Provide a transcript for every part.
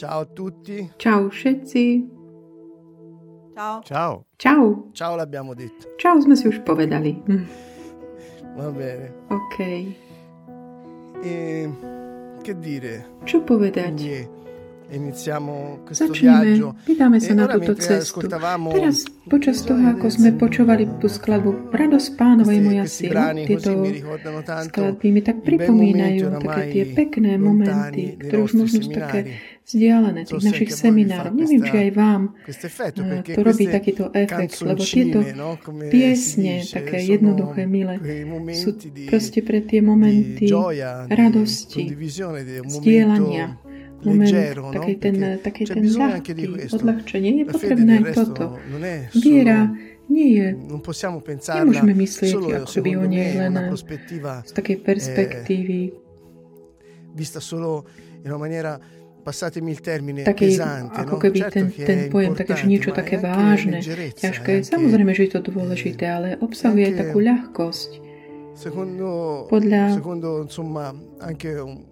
Ciao a tutti. Ciao všetci. Ciao. Ciao. Čau. Ciao l'abbiamo detto. Čau sme si už povedali. Hm, Va bene. OK. E, che dire? Čo povedať? Quindi iniziamo questo Začneme. viaggio. Vydáme sa E na ora túto cestu. Teraz, počas i toho, ako sme počúvali tú skladbu Radosť pánova je moja sila, brani tieto così mi ricordano tanto skladby mi tak pripomínajú momenti také tie pekné momenty, ktoré už možno sú také. Vzdialené, tých našich seminárov. Neviem, či aj vám effetto eh, to robí takýto efekt, lebo tieto no, piesne, také jednoduché, milé, sú proste pre tie momenty radosti, momento moment, leggero, no? taký ten, taký ten ľahký, odľahčenie. Je potrebné aj toto. Viera nie je Nemôžeme myslieť ako keby o nej len z takej perspektívy, vista solo in una maniera takej, pesante ako no? keby certo ten, ten pojem, také, že niečo také vážne, ťažké. Samozrejme, že je to dôležité, ale obsahuje anche- takú ľahkosť. Podľa- secondo insomma anche un-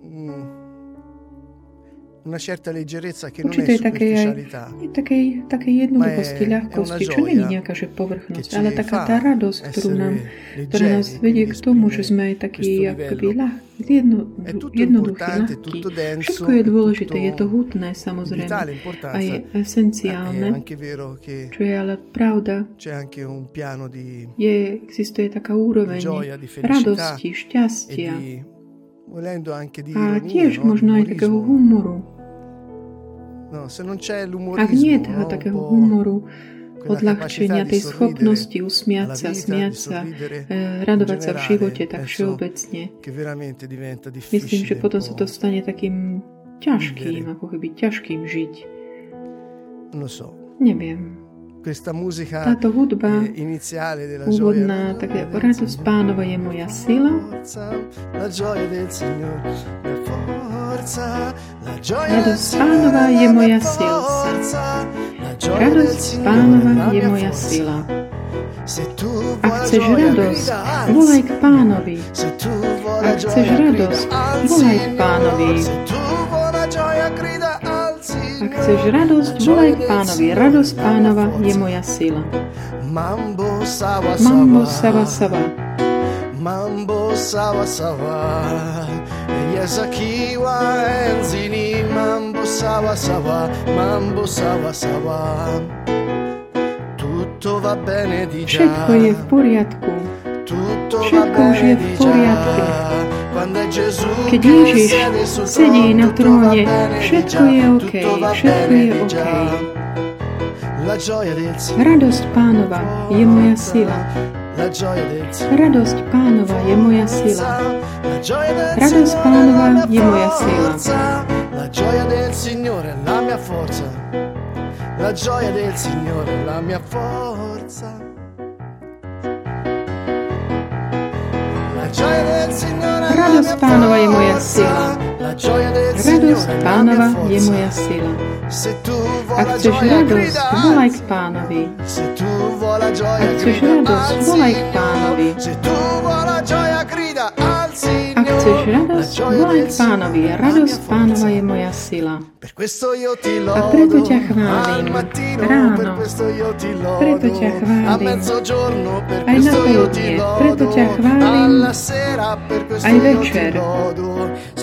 una certa leggerezza che non è Určitej takej aj superficialità je takej, takej jednoduchosti, je- ľahkosti, je čo není gioia nejaká že che povrchnosť, ale taká tá radosť, ktorú nám, ktorá nás vedie quindi k tomu, že sme aj takí akoby jedno, È Všetko je è dôležité, tutto je to hutné samozrejme. a je è esenciálne, che čo je ale pravda, c'è anche un piano di, je, existuje taká úroveň gioia, di felicità radosti, e šťastia a tiež no? možno aj takého humoru. No, Ak nie je toho takého humoru, odľahčenia tej schopnosti usmiať sa, smiať sa, radovať sa v živote tak všeobecne. Myslím, že potom sa to stane takým ťažkým, ako keby ťažkým žiť. Neviem. Táto hudba úvodná, také radosť pánova je moja sila, Radosť pánova je moja sila. Radosť pánova je moja sila. Ak chceš radosť, volaj k pánovi. Ak chceš radosť, volaj k pánovi. Chceš radosť, La volaj k pánovi. Radosť pánova je moja sila. Mambo sawa Mambo sava sava. Mambo sawa sawa Yasakiwa enzini Mambo sawa sawa Mambo sawa sawa Tutto va bene di già Všetko je v poriadku. Všetko už je v poriadku. Keď che Ježiš sedí na tróne, všetko je OK, všetko je OK. già. La gioia del Signore Radosť pánova je moja sila. Radosť pánova je moja sila. La gioia del Radosť pánova je moja sila. La gioia del Signore è la mia forza. La gioia del Signore è la mia forza. Radosť pánova je moja sila. Radosť pánova je moja sila. Ak chceš radosť, volaj k pánovi. Ak chceš radosť, volaj k pánovi. Chceš radosť, volaj k pánovi. Radosť pánova je moja sila. A preto ťa chválim ráno. Preto ťa a chválim aj napoludne. lodo Preto ťa chválim aj večer.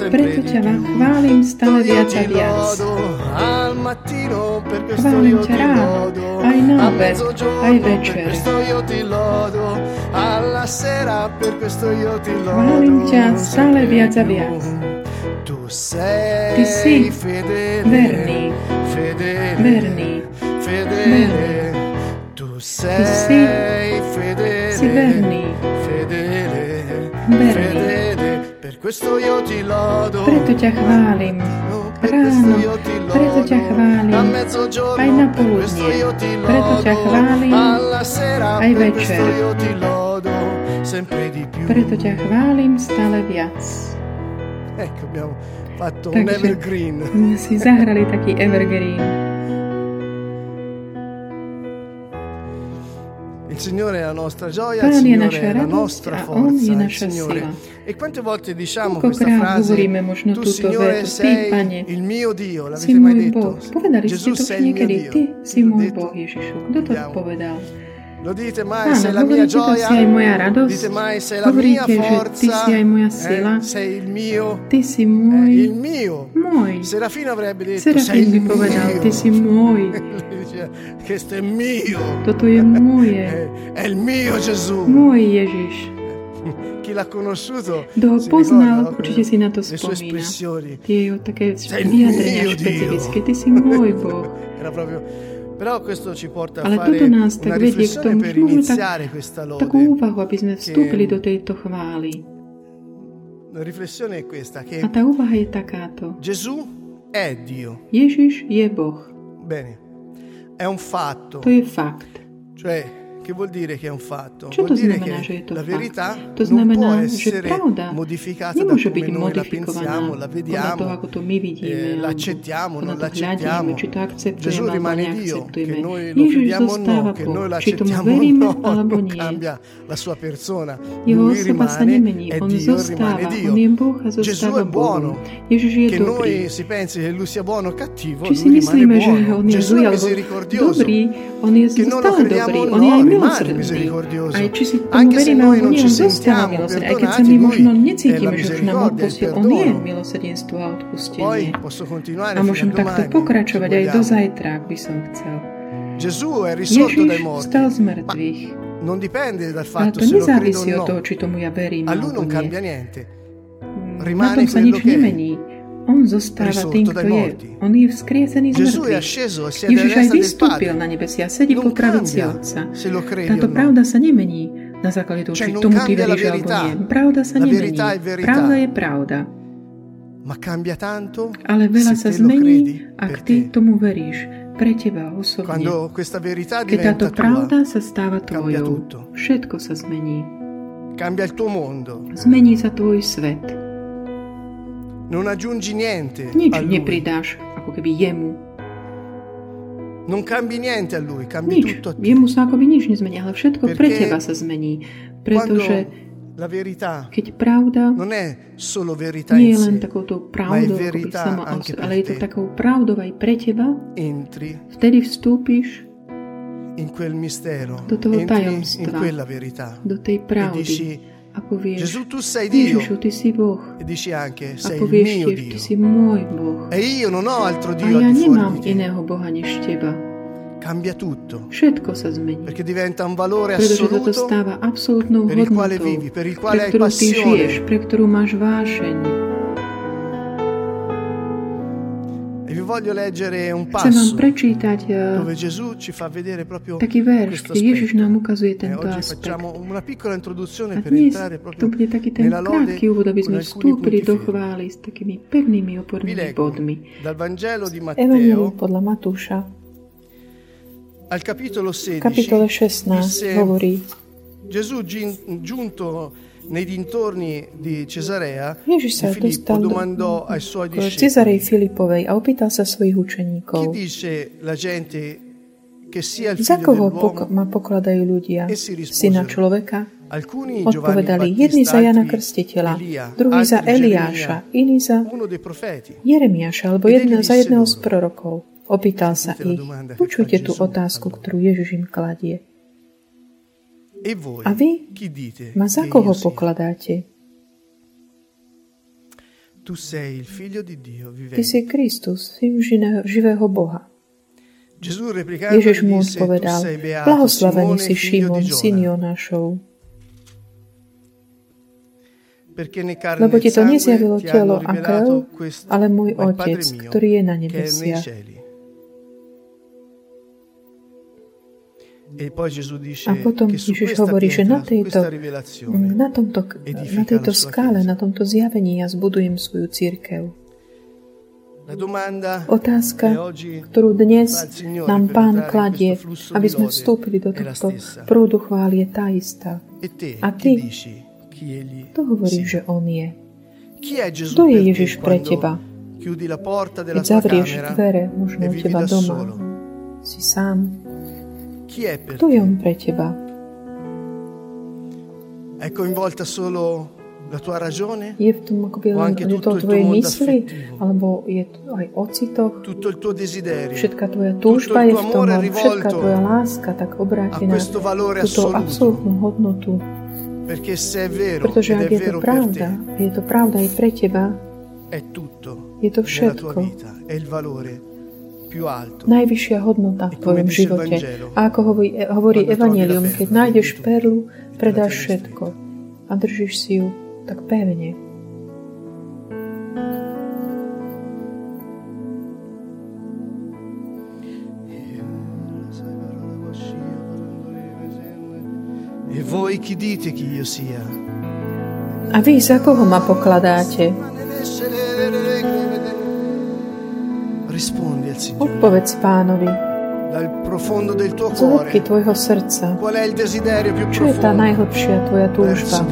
Preto ťa chválim stále viac a viac. Chválim ťa ráno, aj na obed, aj večer. Chválim ťa stále sempre viac a di più. viac. Tu sei Ty si fedele, verný, fedele, verný, fedele. Tu sei si- fedele, si verný, fedele, verný. fedele. Per questo io ti lodo. Preto ťa chválim No, per ráno, questo io ti preto ťa lodo. chválim A mezzogiorno, aj na per questo poludnie, io ti preto ťa lodo. chválim Alla sera, aj per večer. Preto ťa chválim stále viac. Ecco, abbiamo fatto un Takže- evergreen. My si zahrali taký evergreen. Il Signore è la nostra gioia, il Pán Signore è la nostra forza, il Signore. sila. E quante volte diciamo questa frase, možno tu Signore vetu, sei Pane, il mio Dio, l'avete mai Boh. detto? Povedali ste Gesù to už niekedy. Ty si môj? Boh, Ježišu. Kto to povedal? Lo dite mai, Áno, sei la mia hovoríte gioia? si aj moja radosť. Dite mai, sei la mia Hovoríte, že Ty forza? si aj moja sila. sei il mio, Ty si môj, il mio. môj. Serafino avrebbe detto, sei Serafín by il povedal, mio. Ty si môj. Toto je moje. È il mio Gesù. Môj Ježiš. Chi l'ha conosciuto Kto ho poznal, určite si na to spomína. espressioni. Tie jeho také vyjadrenia špecifické. Ty si môj Boh. Era proprio... Però questo ci porta a Ale fare toto nás tak vedie k tomu, že môžeme tak, takú úvahu, aby sme vstúpili do tejto chvály. A tá úvaha je takáto. Gesù è Dio. Ježiš je Boh. Bene, è un fatto. To je fakt. Cioè, che vuol dire che è un fatto? Čo vuol dire che la fakt? verità To non può znamená, essere modificata da come noi la pensiamo, la toho, vediamo, ako to my vidíme, eh, alebo l'accettiamo, non l'accettiamo. hľadíme, či to akceptujeme, Gesù rimane Dio, che noi lo crediamo o no, che noi lo accettiamo o no, non cambia la sua persona. Jeho Lui osoba sa rimane, nemení, è on Dio, zostáva, rimane Dio. on je Boh a Gesù zostáva è buono. Bohom. Ježiš je Che dobrý. noi si pensi che lui sia buono o cattivo, Či si myslíme, že buono. on je Gesù zlý è alebo misericordioso. dobrý, on je Che non lo stále crediamo dobrý, o on je no, aj milosrdný. misericordioso. Anche se noi non ci sentiamo perdonati, lui è la misericordia, il perdono. Poi posso continuare fino a takto domani, pokračovať aj do zajtra, ak by som chcel. Ježiš morti. stal z mŕtvych. Ale to nezávisí od toho, no. či tomu ja verím A lui non cambia niente. Na Rimane quello che è. On zostáva tým, kto je. On je vzkriesený z mŕtvych. Ježiš aj vystúpil na nebesia sedí po pravici Otca. Táto no. pravda sa nemení na základe toho, či non tomu ty veríš alebo nie. Pravda sa nemení. Pravda je pravda. Ale veľa sa zmení, ak ty tomu veríš. Pre teba osobne. Keď táto pravda sa stáva tvojou, všetko sa zmení. Zmení sa tvoj svet. Non aggiungi niente Nič nepridáš, ako keby jemu. Non cambi niente a lui, cambi Nič. tutto a te. Jemu sa akoby nič nezmení, ale všetko pre Perché teba sa zmení. Pretože la verità keď pravda non è solo verità nie je len takouto pravdou akoby verità sama anche per ale je to takou pravdou aj pre teba, entri vtedy vstúpiš in quel mistero, Do toho entri in tajomstva. quella verità do tej e pravdy dici a povieš, Gesù tu sei Dio Ježišu, ty si Boh. e dici anche A sei il mio tiež, ty Dio si môj Boh. e io non ho altro A Dio ja al di nemám fuori di te. iného Boha než teba. Cambia tutto Všetko sa zmení. perché diventa un valore Pretože assoluto stáva absolútnou per il quale vivi, per il quale hai ty passione. žiješ, pre ktorú máš vášeň. Chcem vám passo prečítať eh, dove Gesù ci fa vedere proprio taký verš, kde Ježiš nám ukazuje E tento aspekt. facciamo una piccola introduzione A per dnes to proprio bude taký ten krátky úvod, aby sme vstúpili do chvály s takými pevnými opornými bodmi. dal Vangelo di Evangelium podľa Matúša, al capitolo 16 v kapitole 16 disse hovorí, Gesù giunto nei dintorni di Cesarea Ježiš sa di Filippo domandò ai suoi k Cezarej Filipovej a opýtal sa svojich chi učeníkov, dice la gente che sia il za koho pok- ma pokladajú ľudia? Risposero, Syna človeka? Odpovedali, jedni za Jana Krstiteľa, druhý za Eliáša, iný za Jeremiáša alebo Ed jedného za jedného z prorokov. Opýtal sa ich, počujte tú otázku, ktorú Ježiš im kladie. E A vy? Ma za koho pokladáte? Ty si Kristus, syn živého Boha. Ježiš mu odpovedal, blahoslavený si Šimon, syn Jonášov, lebo ti to nezjavilo telo a krv, ale môj Otec, ktorý je na nebesiach. A potom Ježiš hovorí, že na tejto, rivelazione na, tomto, na tejto skále, na tomto zjavení ja zbudujem svoju církev. Otázka, ktorú dnes nám Pán kladie, aby sme vstúpili do tohto prúdu chvály, je tá istá. e A ty? To hovorí, že On je. Kto je Ježiš pre teba? Keď zavrieš dvere, možno e teba doma, si sám. Kto je On pre teba? È coinvolta solo la tua ragione? Je v tom akoby len anche je tutto to il tuo tvojej mondo mysli, alebo je aj ocitoch, Tutto il tuo desiderio? všetka tvoja túžba je v tom, všetka tvoja láska tak valore túto absolútnu hodnotu. Perché se è vero Pretože ak è je to pravda, te, je to pravda aj pre teba, è tutto je to všetko. vita, è il valore. Najvyššia hodnota v tvojom dice il živote. A ako hovorí, hovorí quando trovi Evangelium, keď nájdeš perlu, predáš všetko a držíš si ju tak pevne. E voi chi dite che io sia? A vy za koho ma pokladáte? Signore Odpovedz pánovi dal profondo del tuo z hĺbky tvojho srdca. Qual è il desiderio più Čo je tá najhlbšia tvoja túžba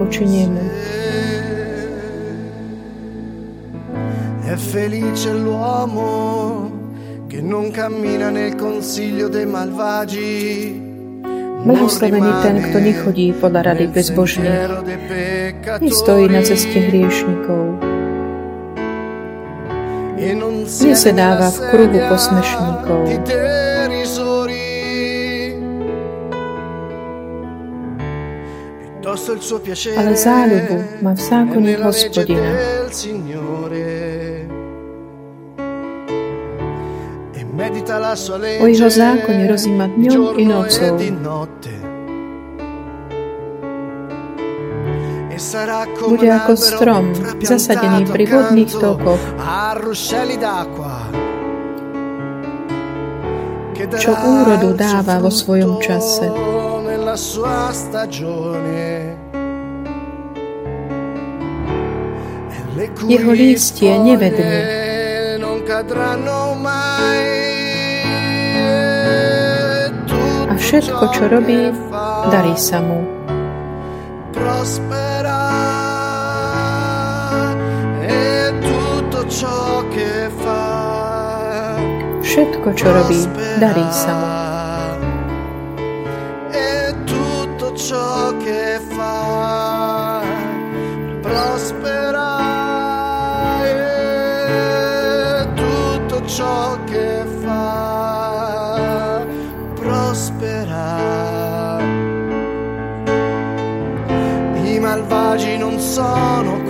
voči nemu? È felice l'uomo che non cammina nel consiglio dei malvagi. Blahoslavený ten, kto nechodí podľa rady bezbožných, nestojí na ceste hriešnikov, nesedáva v kruhu posmešníkov. Ale záľubu má v zákone Hospodina. O jeho zákone rozíma dňom i nocou. Bude ako strom, zasadený pri vodných tokoch, čo úrodu dáva vo svojom čase. Jeho lístie nevedne. A všetko, čo robí, darí sa mu. Prospera e tutto ciò che fa Všetko, čo robí, darí sa mu.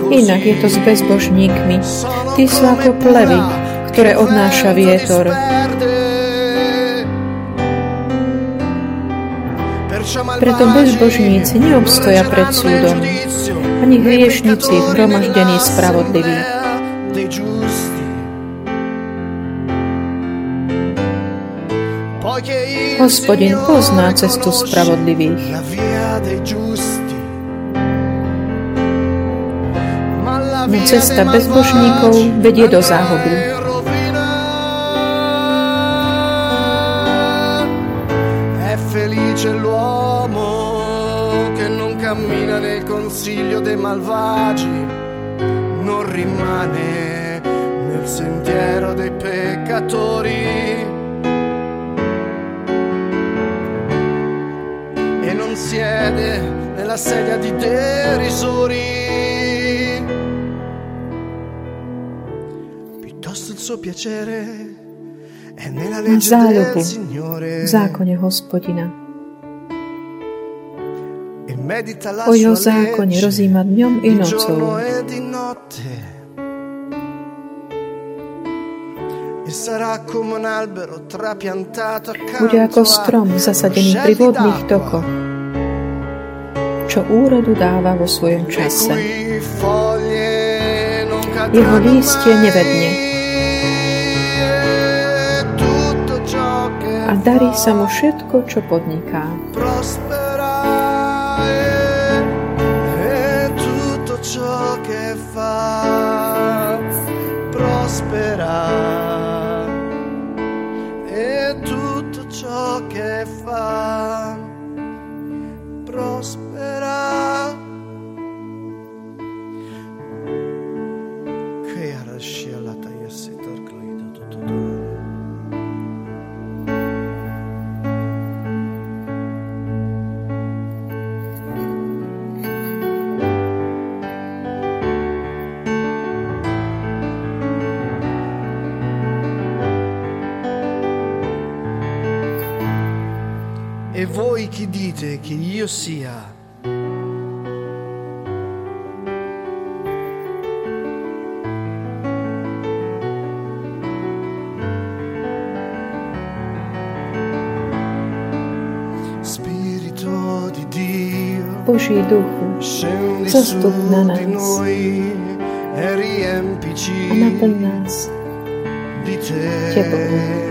Inak je to s bezbožníkmi. Tí sú ako plevy, ktoré odnáša vietor. Preto bezbožníci neobstoja pred súdom, ani hriešnici hromaždení il Hospodin pozná cestu spravodlivých, cesta bezbožníkov vedie do záhuby. cammina nel consiglio dei malvagi, non rimane nel sentiero dei peccatori. e non siede nella sedia di derisori. Má legge záľubu v zákone hospodina. e O jeho zákone rozíma dňom i nocou. e. E Bude ako strom zasadený pri vodných tokoch, čo úrodu dáva vo svojom čase. Jeho lístie nevedne a darí sa mu všetko, čo podniká. prospera e tutto ciò che fa chi dite che io sia. Boží duchu, zostup na nás a naplň nás Tebou.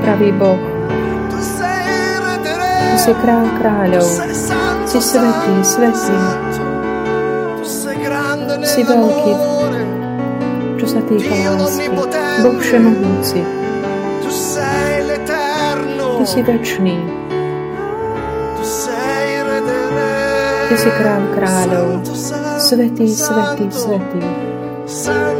pravý Boh. Ty si král kráľov. Si svetý, svetý. Si veľký, čo sa týka lásky. Boh všemohúci. Ty si večný. Ty si král kráľov. Svetý, svetý, svetý. svetý.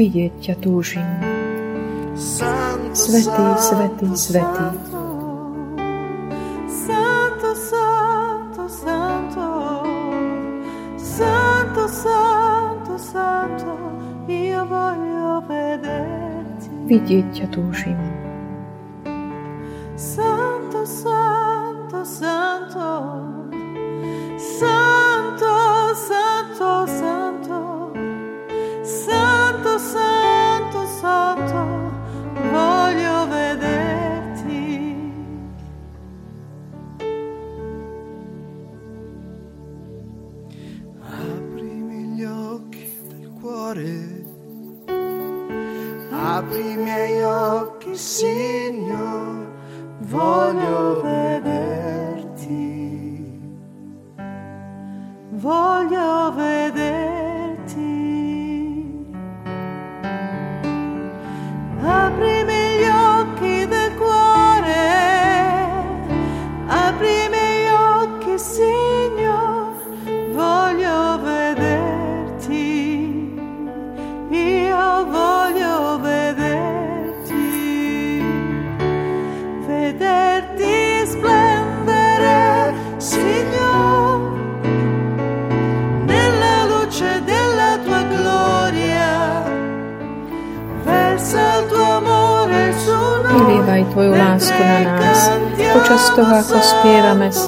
vidieť ťa túžim. Svetý, svetý, svetý. Santo, santo, santo, santo, santo, santo, io voglio vederti. Vidieť ťa túžim. Santo, santo,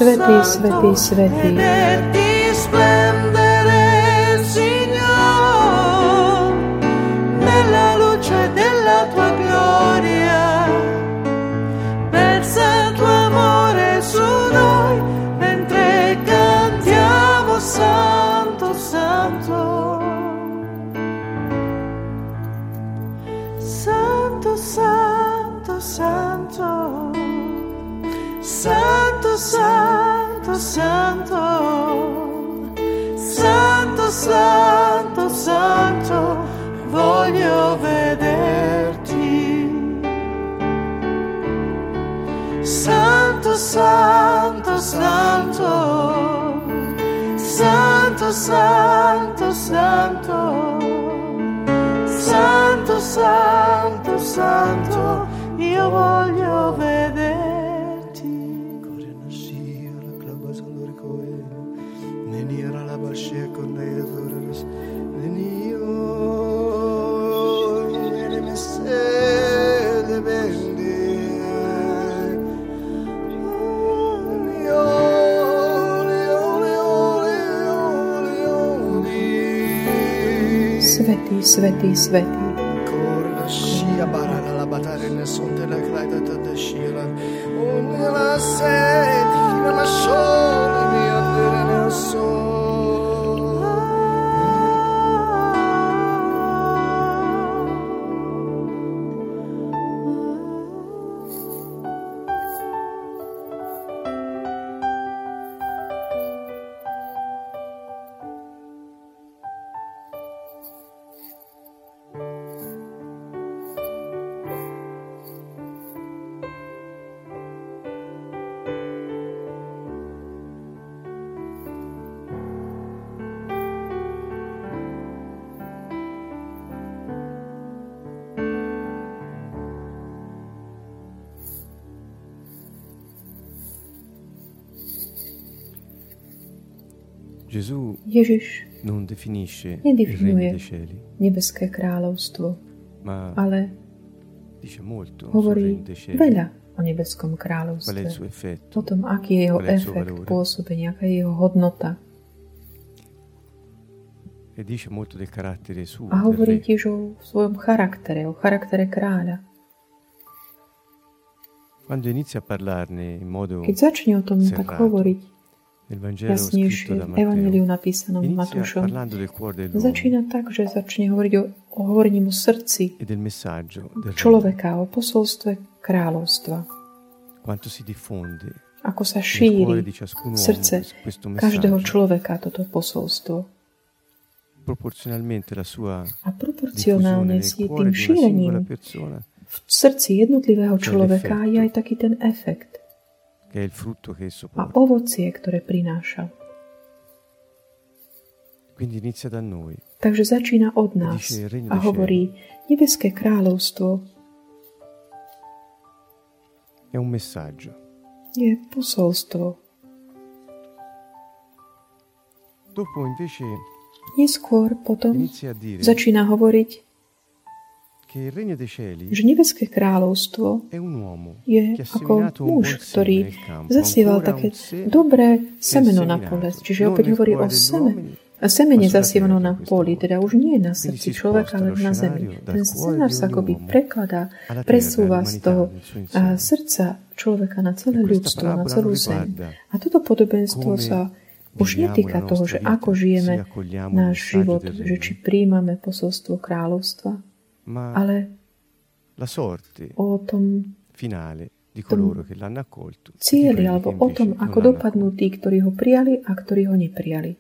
spievame Svetý, Svetý, Svetý. Svetý, Svetý, Svetý. Corna scia barana la Ježiš Nedefinuje. nebeské kráľovstvo, ale hovorí veľa o nebeskom kráľovstve. O tom, aký je jeho efekt, valore? pôsobenie, aká je jeho hodnota. E A hovorí tiež o svojom charaktere, o charaktere kráľa. Keď začne o tom tak hovoriť jasnejšie v Evangeliu napísanom Matúšom, začína tak, že začne hovoriť o, o hovorení o srdci e del regno, človeka, o posolstve kráľovstva. Ako sa šíri v srdce každého človeka toto posolstvo. A proporcionálne s tým šírením v srdci jednotlivého človeka je aj taký ten efekt a ovocie, ktoré prináša. Takže začína od nás dice, "Regno a hovorí, nebeské kráľovstvo je posolstvo. Neskôr potom začína hovoriť, že nebeské kráľovstvo je ako muž, ktorý zasieval také dobré semeno na pole. Čiže opäť hovorí o degli seme, uomini, a semene zasievané na poli, teda už nie na srdci človeka, ale na zemi. Ten scenár sa akoby prekladá, presúva z toho insieme. srdca človeka na celé E ľudstvo, na celú zem. A toto podobenstvo sa už netýka toho, že ako žijeme náš život, že či príjmame posolstvo kráľovstva, ma ale la sorte o tom, finale di coloro che l'hanno accolto, cieli alebo o tom, ako dopadnú tí, ktorí ho prijali a ktorí ho neprijali.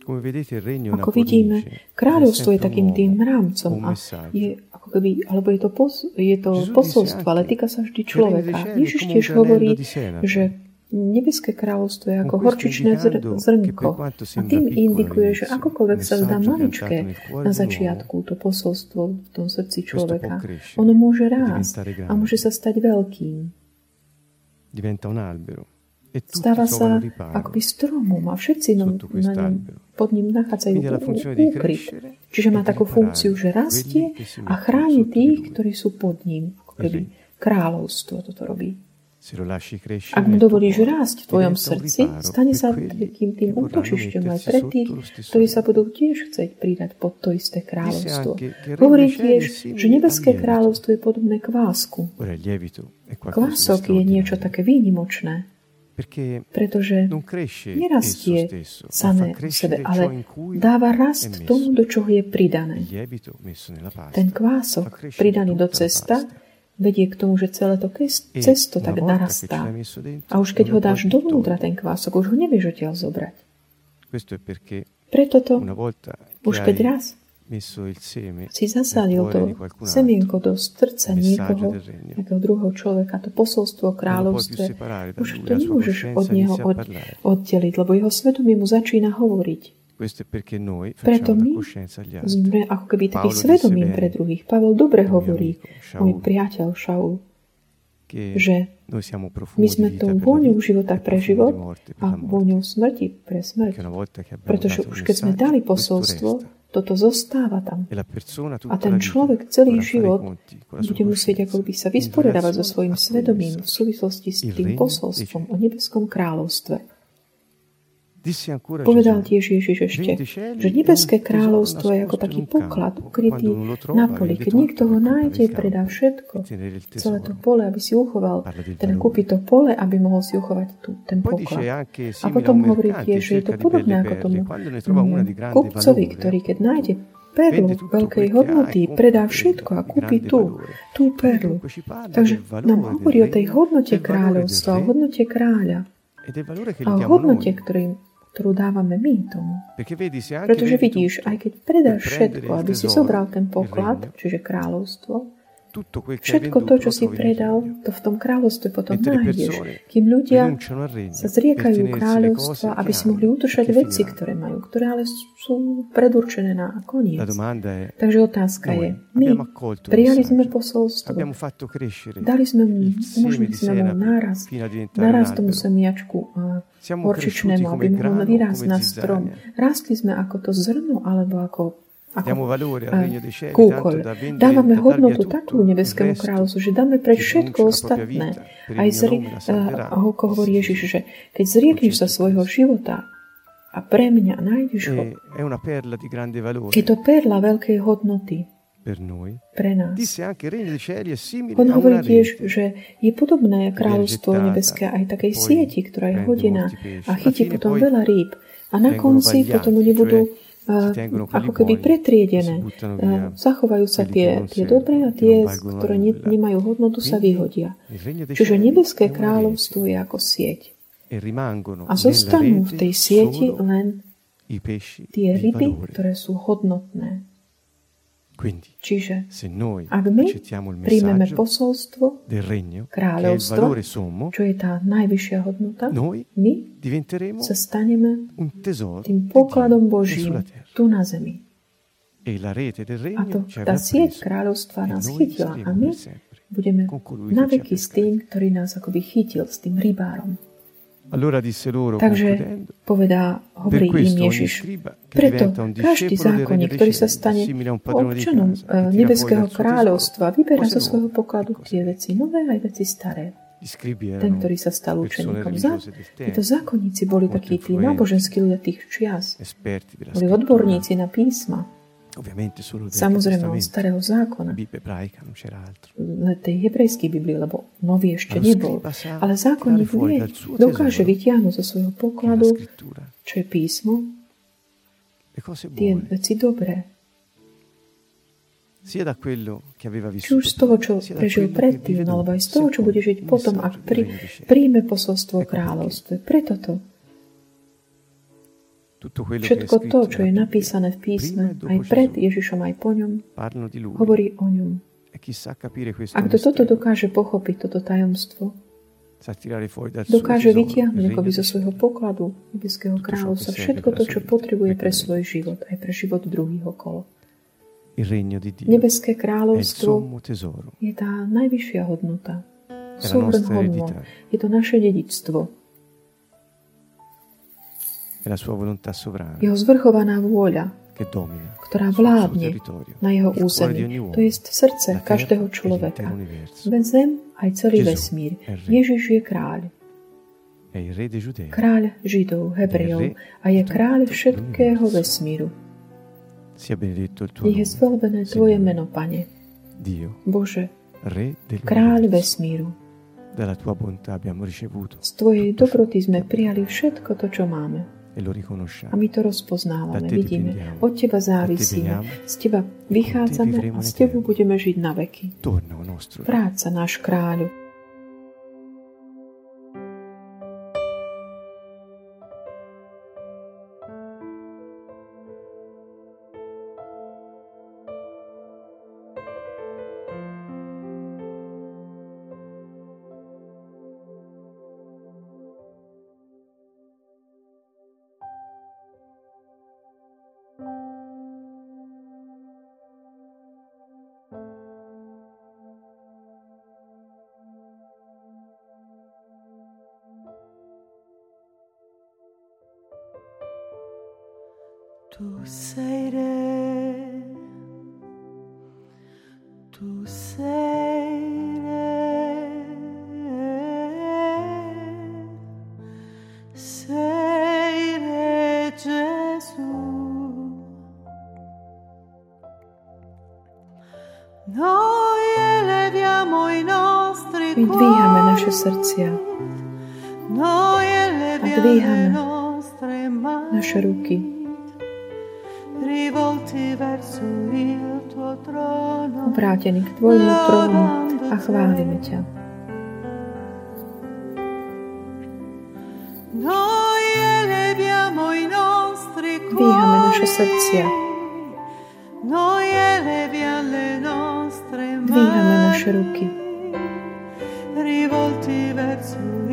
Come vedete il regno Ako vidíme, kráľovstvo je takým tým rámcom a je ako keby, alebo je to, pos, je to posolstvo, ale týka sa vždy človeka. Ježiš tiež hovorí, že nebeské kráľovstvo je ako horčičné zr- zrnko. A tým indikuje, že il sa zdá maličké na začiatku, to posolstvo v tom srdci človeka, ono môže e rásť a môže sa stať veľkým. e Stáva sa akoby stromom a všetci sotto na ňom, pod ním nachádzajú úkryt. Čiže má e takú funkciu, že rastie a chráni tých, ktorí sú pod ním. Ako keby kráľovstvo toto robí. Ak mu dovolíš rásť v tvojom srdci, stane sa takým tým útočišťom aj pre tých, ktorí sa budú tiež chcieť pridať pod to isté kráľovstvo. Hovorí tiež, že nebeské kráľovstvo je podobné kvásku. Kvások je niečo také výnimočné, pretože esso nerastie samé crescere sebe, ale dáva rast tomu, do čoho je pridané. Ten kvások pridaný do cesta. Vedie k tomu, že celé to cesto tak narastá. A už keď ho dáš dovnútra, ten kvások, už ho nevieš odtiaľ zobrať. Preto to, už keď raz si zasadil to semienko do srdca niekoho, nejakého druhého človeka, to posolstvo o kráľovstve, už to nemôžeš od neho oddeliť, lebo jeho svedomie mu začína hovoriť. Preto my sme ako keby svedomím bene, pre druhých. Pavel dobre hovorí, môj priateľ Šaul, že my sme tou vôňou života pre život a vôňou smrti pre smrť. Pretože už keď sme dali posolstvo, toto zostáva tam. A ten človek celý život bude musieť ako by sa vysporiadavať so svojím svedomím v súvislosti s tým posolstvom o nebeskom kráľovstve. Povedal tiež Ježiš ešte, "Regno dei cieli že nebeské kráľovstvo je ako taký poklad ukrytý na poli. Keď niekto ho nájde, predá všetko, celé to pole, aby si uchoval, teda kúpiť to pole, aby mohol si uchovať tu, ten poklad. A potom hovorí tiež, že je to podobné ako tomu mm, kupcovi, ktorý keď nájde perlu veľkej hodnoty, predá všetko a kúpi tú, tú perlu. Takže nám hovorí o tej hodnote kráľovstva, o hodnote kráľa. A o hodnote, ktorým, ktorú dávame my tomu. Pretože vidíš, aj keď predáš všetko, aby si zobral ten poklad, čiže kráľovstvo, všetko to, čo si predal, to v tom kráľovstve potom nájdeš. Kým ľudia sa zriekajú kráľovstva, aby si mohli che veci, ktoré majú, ktoré ale sú predurčené na koniec. Takže otázka je, my prijali sme posolstvo, dali sme mu, umožnili sme mu náraz, naraz tomu semiačku horčičnému, cresciuti aby mohol vyrásť na strom. Rástli sme ako to zrno, alebo ako, Da vendere, Dávame hodnotu takú nebeskému kráľovstvu, že dáme pre chi všetko ostatné. Aj zri, uh, ako hovorí Ježiš, že keď zriekneš sa svojho života a pre mňa nájdeš ho, E je to perla veľkej hodnoty pre nás. On hovorí tiež, že je podobné kráľovstvo nebeské aj takej sieti, ktorá je hodená a chytí potom veľa rýb. A na konci potom oni quelli ako keby pretriedené. via zachovajú sa tie, tie dobré a tie, ktoré ne, nemajú hodnotu, sa vyhodia. Čiže nebeské kráľovstvo je ako sieť. e A zostanú v tej sieti len tie ryby, ktoré sú hodnotné. Quindi, Čiže se noi ak my príjmeme posolstvo, del regno, valore sommo, čo je tá najvyššia hodnota, noi my sa staneme tým pokladom e Božím tu na zemi. E la rete del A to, regno tá sieť kráľovstva e nás chytila a my budeme con colui che na ci ha veky s tým, ktorý nás akoby chytil, s tým rybárom. Takže povedá, hovorí im Ježiš, preto každý zákonník, ktorý sa stane občanom nebeského kráľovstva, vyberá zo svojho pokladu tie veci nové aj veci staré. Ten, ktorý sa stal učeníkom za, títo zákonníci boli takí tí náboženskí ľudia tých čias. Boli odborníci na písma, ovviamente solo del samozrejme od starého zákona, Bibbia ebraica non c'era altro. tej hebrejskej Biblii, lebo nový ešte nebol. Ale zákonník vie, dokáže vytiahnuť zo svojho pokladu, čo je písmo, tie veci dobré. sia da quello che aveva Či vissuto už z toho, čo prežil predtým, alebo aj z toho, čo bude žiť potom, ak Cieli. príjme posolstvo kráľovstve. Preto to, všetko to, čo je napísané v písme, e aj pred Ježišom, aj po ňom, hovorí o ňom. E A kto toto dokáže pochopiť, toto tajomstvo, dokáže vytiahnuť akoby zo svojho pokladu nebeského kráľovstva všetko to, čo potrebuje pre svoj život, aj pre život druhých okolo. Nebeské kráľovstvo je tá najvyššia hodnota. Súhrn hodnot. Je to naše dedičstvo. Jeho zvrchovaná vôľa, ktorá vládne na jeho území. To je srdce každého e človeka. universo. Ve zem aj celý vesmír. Ježiš je kráľ. Kráľ Židov, Hebrejov a je kráľ všetkého vesmíru. Nech je nome, zvelebené Tvoje meno, Pane. Bože, kráľ vesmíru. Z Tvojej dobroty sme prijali všetko to, čo máme. E A my to rozpoznávame, vidíme. Od Teba závisíme. Z Teba vychádzame a s Tebou budeme žiť na veky. Vráť sa, náš kráľu. Tu sei re, tu sei re, sei re Gesù. Noi eleviamo i nostri My dvíhame naše cuori, srdcia, noi eleviamo dvíhame le nostre mani. naše ruky, obrátený k Tvojmu trónu a chválime ťa. Nostri Dvíhame naše srdcia, nostre dvíhame naše ruky,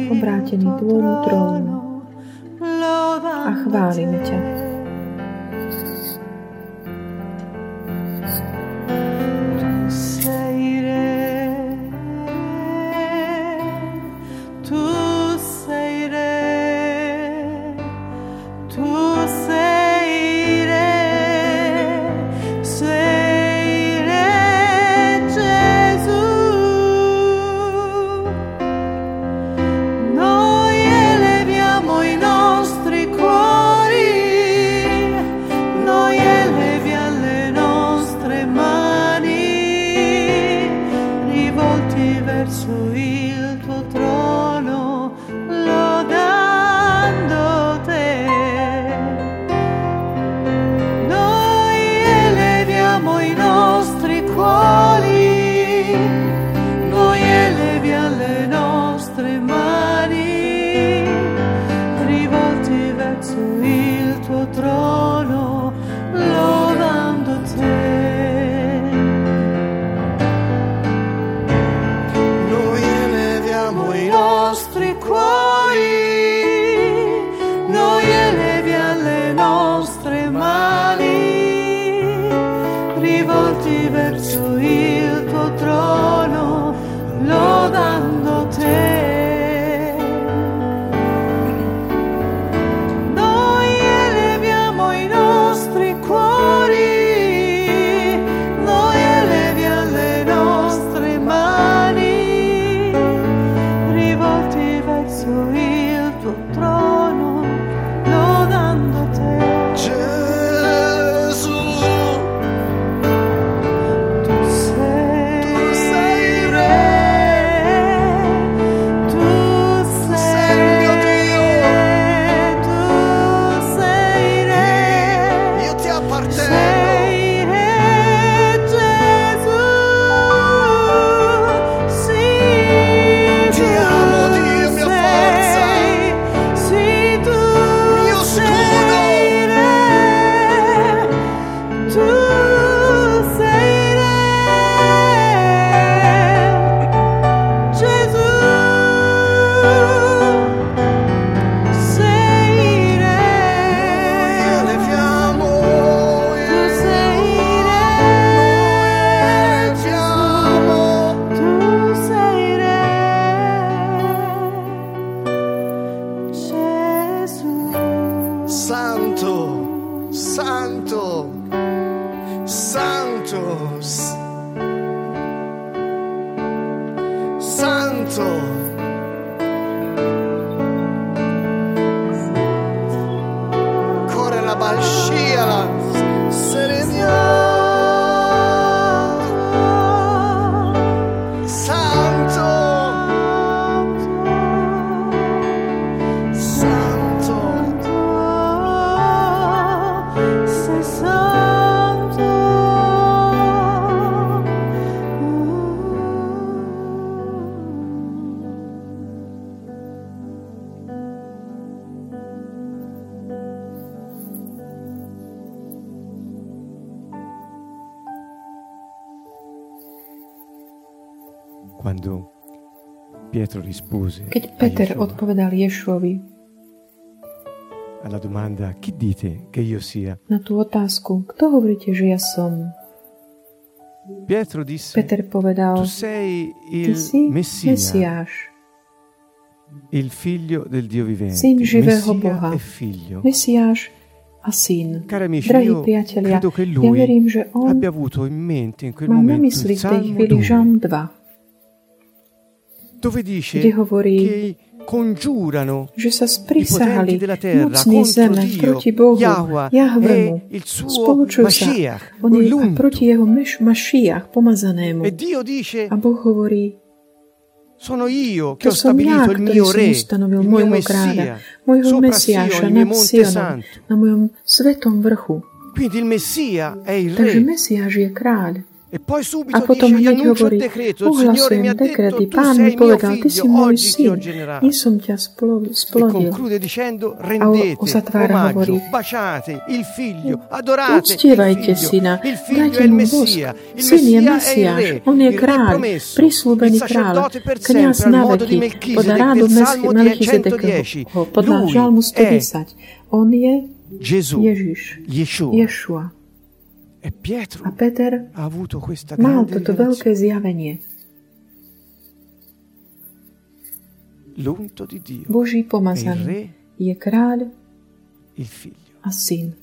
Obrátení k tvojmu trónu a chválime ťa. Peter Yeshua odpovedal Ješuovi alla domanda chi dite che io sia, na tú otázku, kto hovoríte, že ja som? Pietro disse, Peter povedal, tu sei il si Messia, Mesiáš, il figlio del Dio vivente. Syn živého Boha. e figlio. Mesiáš a syn. Cari amici, Drahí io priatelia, credo che ja verím, že on abbia avuto in mente in quel mal na momento mysli v tej chvíli 2, Žalm 2, dove dice kde hovorí, že sa i potenti sprisahali della terra mocní zeme proti Bohu, Jahvemu. e Spolučujú sa oni a proti jeho meš, Mašiach, pomazanému. E A Boh hovorí, sono io che to ho som ja, stabilito il mio re, ustanovil il mio Messia, môjho Mesiáša nad Sionom, na mojom svetom vrchu. Quindi il Messia è il Takže. Mesiáš je kráľ. E A potom hneď hovorí, ohlasujem tu pán mi povedal, ty si môj syn, dnes som ťa splo- splodil. A uzatvára hovorí, Uctievajte syna, dajte mu bosk. Syn je Mesiáš, on je kráľ, prislúbený kráľ, kniaz na veky, podľa rádu Melchizedekovho, 110. podľa Žalmu è 110. On je Ježiš, Yeshua. Ješua. E Pietro A Peter ha avuto questa mal grande toto veľké zjavenie. L'unto di Dio Boží pomazaný re, je kráľ il figlio. a syn.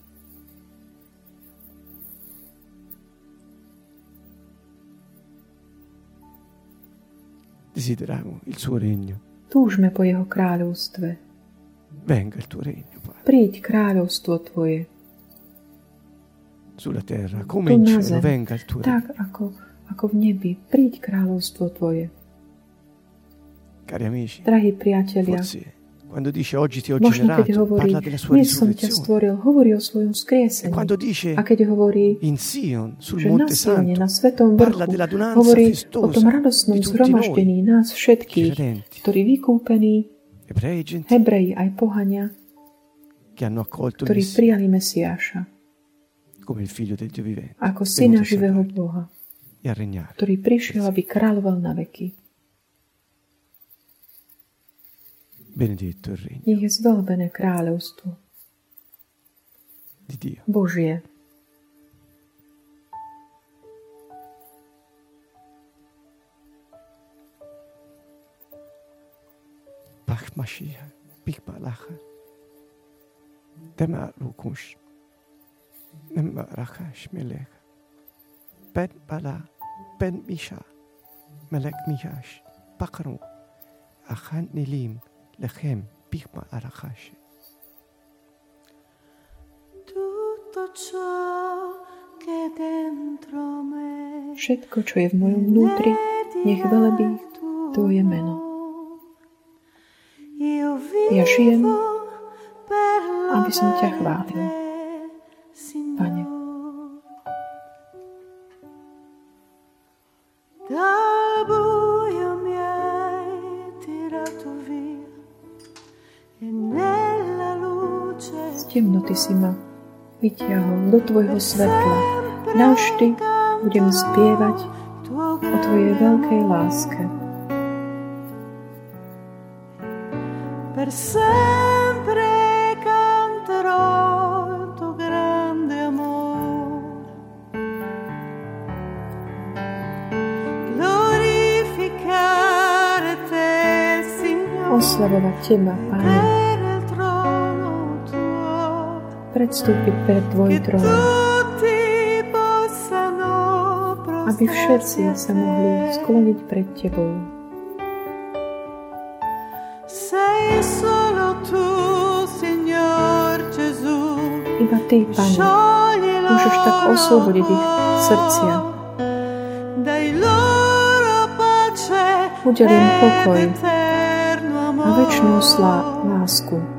Desideriamo il suo regno. Túžme po jeho kráľovstve. Venga il tuo regno, Padre, Príď kráľovstvo tvoje, sulla terra, come in na cielo. Venga il tuo regno. tak ako, ako v nebi. Príď kráľovstvo tvoje. Cari amici, Drahí priatelia, forse quando dice oggi ti ho možno keď generato, hovorí, parla della sua som ťa stvoril, hovorí o svojom E skriesení. quando dice A keď hovorí, in Sion, sul že na Monte Sione, Santo, na Svetom vrchu, hovorí o tom radosnom zhromaždení nás všetkých, credenti, ktorí vykúpení, ebrei e gentili, Hebreji aj pohania, che hanno accolto ktorí prijali Mesiáša ako syna živého Boha, e a regnare. ktorý prišiel, aby kráľoval na veky. Benedetto il regno Nech je zvelebené kráľovstvo di Dio. Božie. Bach Mashiach, Big Balacha, Tema Lukush, Rachash Melech, Ben Bala, Ben Misha, Melek Mihash, Bakru, Achan Nilim, Lechem, Big Arachash. Tutto ciò che Všetko, čo je v mojom vnútri, nech velebí Tvoje meno. Ja žijem, aby som ťa chválil. Si ma vytiahol do Tvojho svetla. Navždy budem spievať o Tvojej veľkej láske. Per sempre canterò tuo grande amore. Glorificare te, Signore, Oslavovať Teba, Pane. Predstúpiť pred Tvoj trón. Aby všetci sa mohli skloniť pred Tebou. Iba Ty, Pane, môžeš tak oslobodiť ich srdcia. Udel im pokoj a väčšinu slá lásku.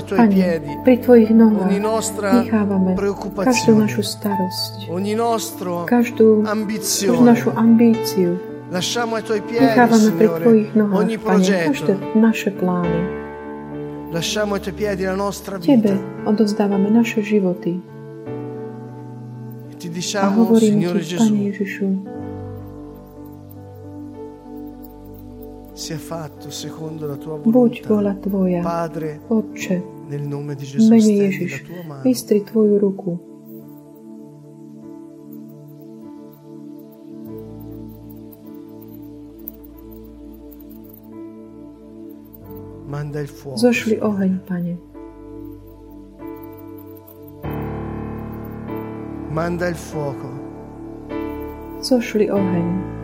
Pane, pri Tvojich nohách nechávame každú našu starosť, každú, každú našu ambíciu. Lasciamo ai tuoi piedi, Nechávame pri Tvojich nohách, ogni Pane, každé naše plány. Lasciamo ai tuoi piedi la nostra Tebe vita. odovzdávame naše životy E ti a diciamo, hovoríme Signore Ti, Pane Gesù, Ježišu, sia fatto secondo la tua volontà. vola Tvoja, Padre, Otče, nel nome di Gesù, mene Ježiš, tua mano. vystri Tvoju ruku Manda il fuoco. Zošli oheň, Pane. Manda il fuoco. Zošli oheň.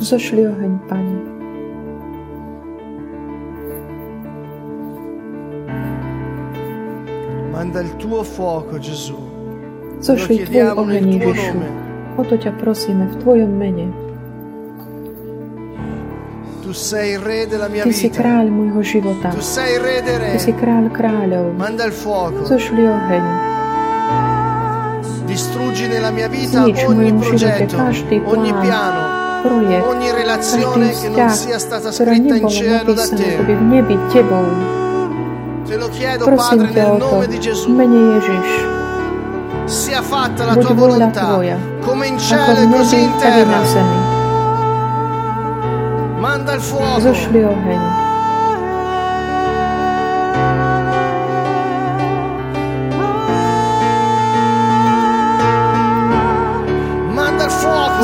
Zošli oheň, Pane. Manda il tuo fuoco, Gesù. Zošli Tvoj oheň, Ježišu. O to ťa prosíme v Tvojom mene. Tu sei re della mia Ty si vita. kráľ môjho života. Tu sei re dei Ty si re. kráľ kráľov. Manda il fuoco. Zošli oheň. Distruggi nella mia vita Znič ogni progetto, ogni piano, ogni relazione che non sia stata scritta in cielo da te. Te lo chiedo, Prosím Padre, nel nome di Gesù. Mene Ježiš, sia fatta la tua volontà, tvoja, come in cielo e così in terra. Manda il fuoco. Zošli oheň. Manda il fuoco.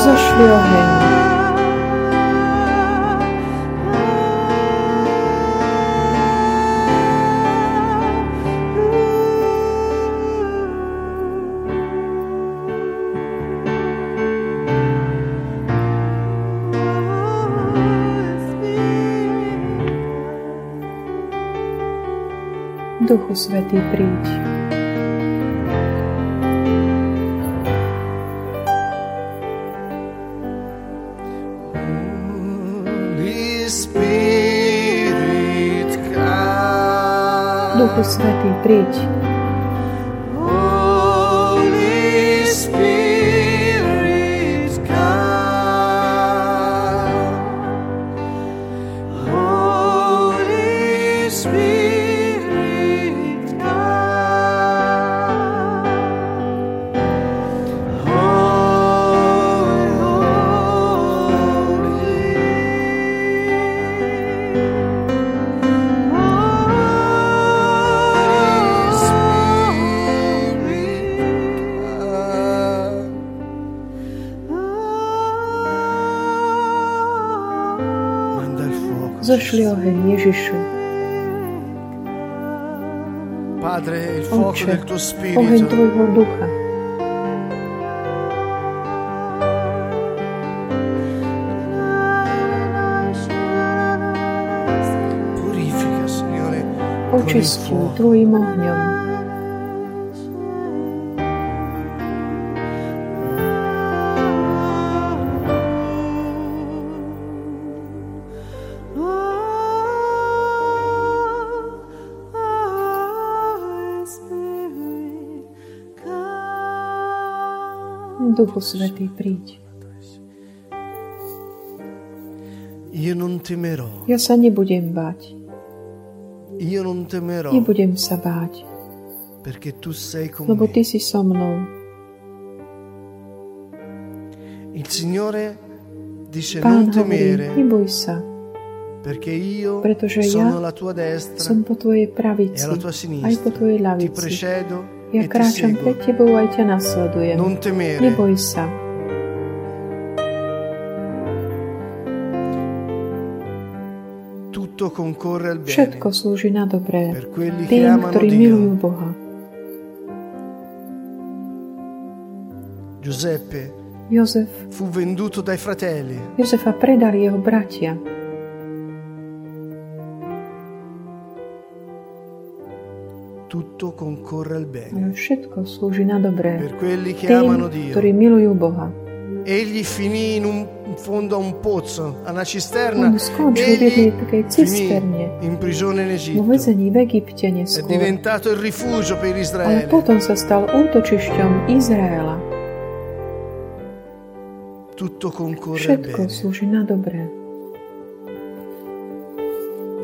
Spirit, come. Duchu Svetý, príď. Holy Ježišu. Padre, il fuoco Oče, del tuo oheň spirito Tvojho ducha. Očisti. Tvojim ohňom. Duchu Svetý, príď. Ja sa nebudem báť. Nebudem sa báť, lebo. Ty si so mnou. Il Signore dice Pán non hovorí, neboj sa, perché io pretože sono ja alla tua destra som po Tvojej e pravici, aj po Tvojej Ti ľavici. Ja kráčam pred Tebou aj ťa nasledujem. Neboj sa, všetko slúži na dobré. Tým, ktorí milujú Boha. Giuseppe Jozef, fu venduto dai fratelli, Jozefa predali jeho bratia. Tutto concorre al bene Ale všetko slúži na dobré per quelli che tým, amano Dio. ktorí milujú Boha. Egli finì in, un, in fondo a un pozzo, a una cisterna. Takej finì in prigione in Egitto. v Egypte È neskôr. diventato il rifugio per Ale Israele. potom sa stal útočišťom Izraela. Tutto concorre Všetko bene. slúži na dobré.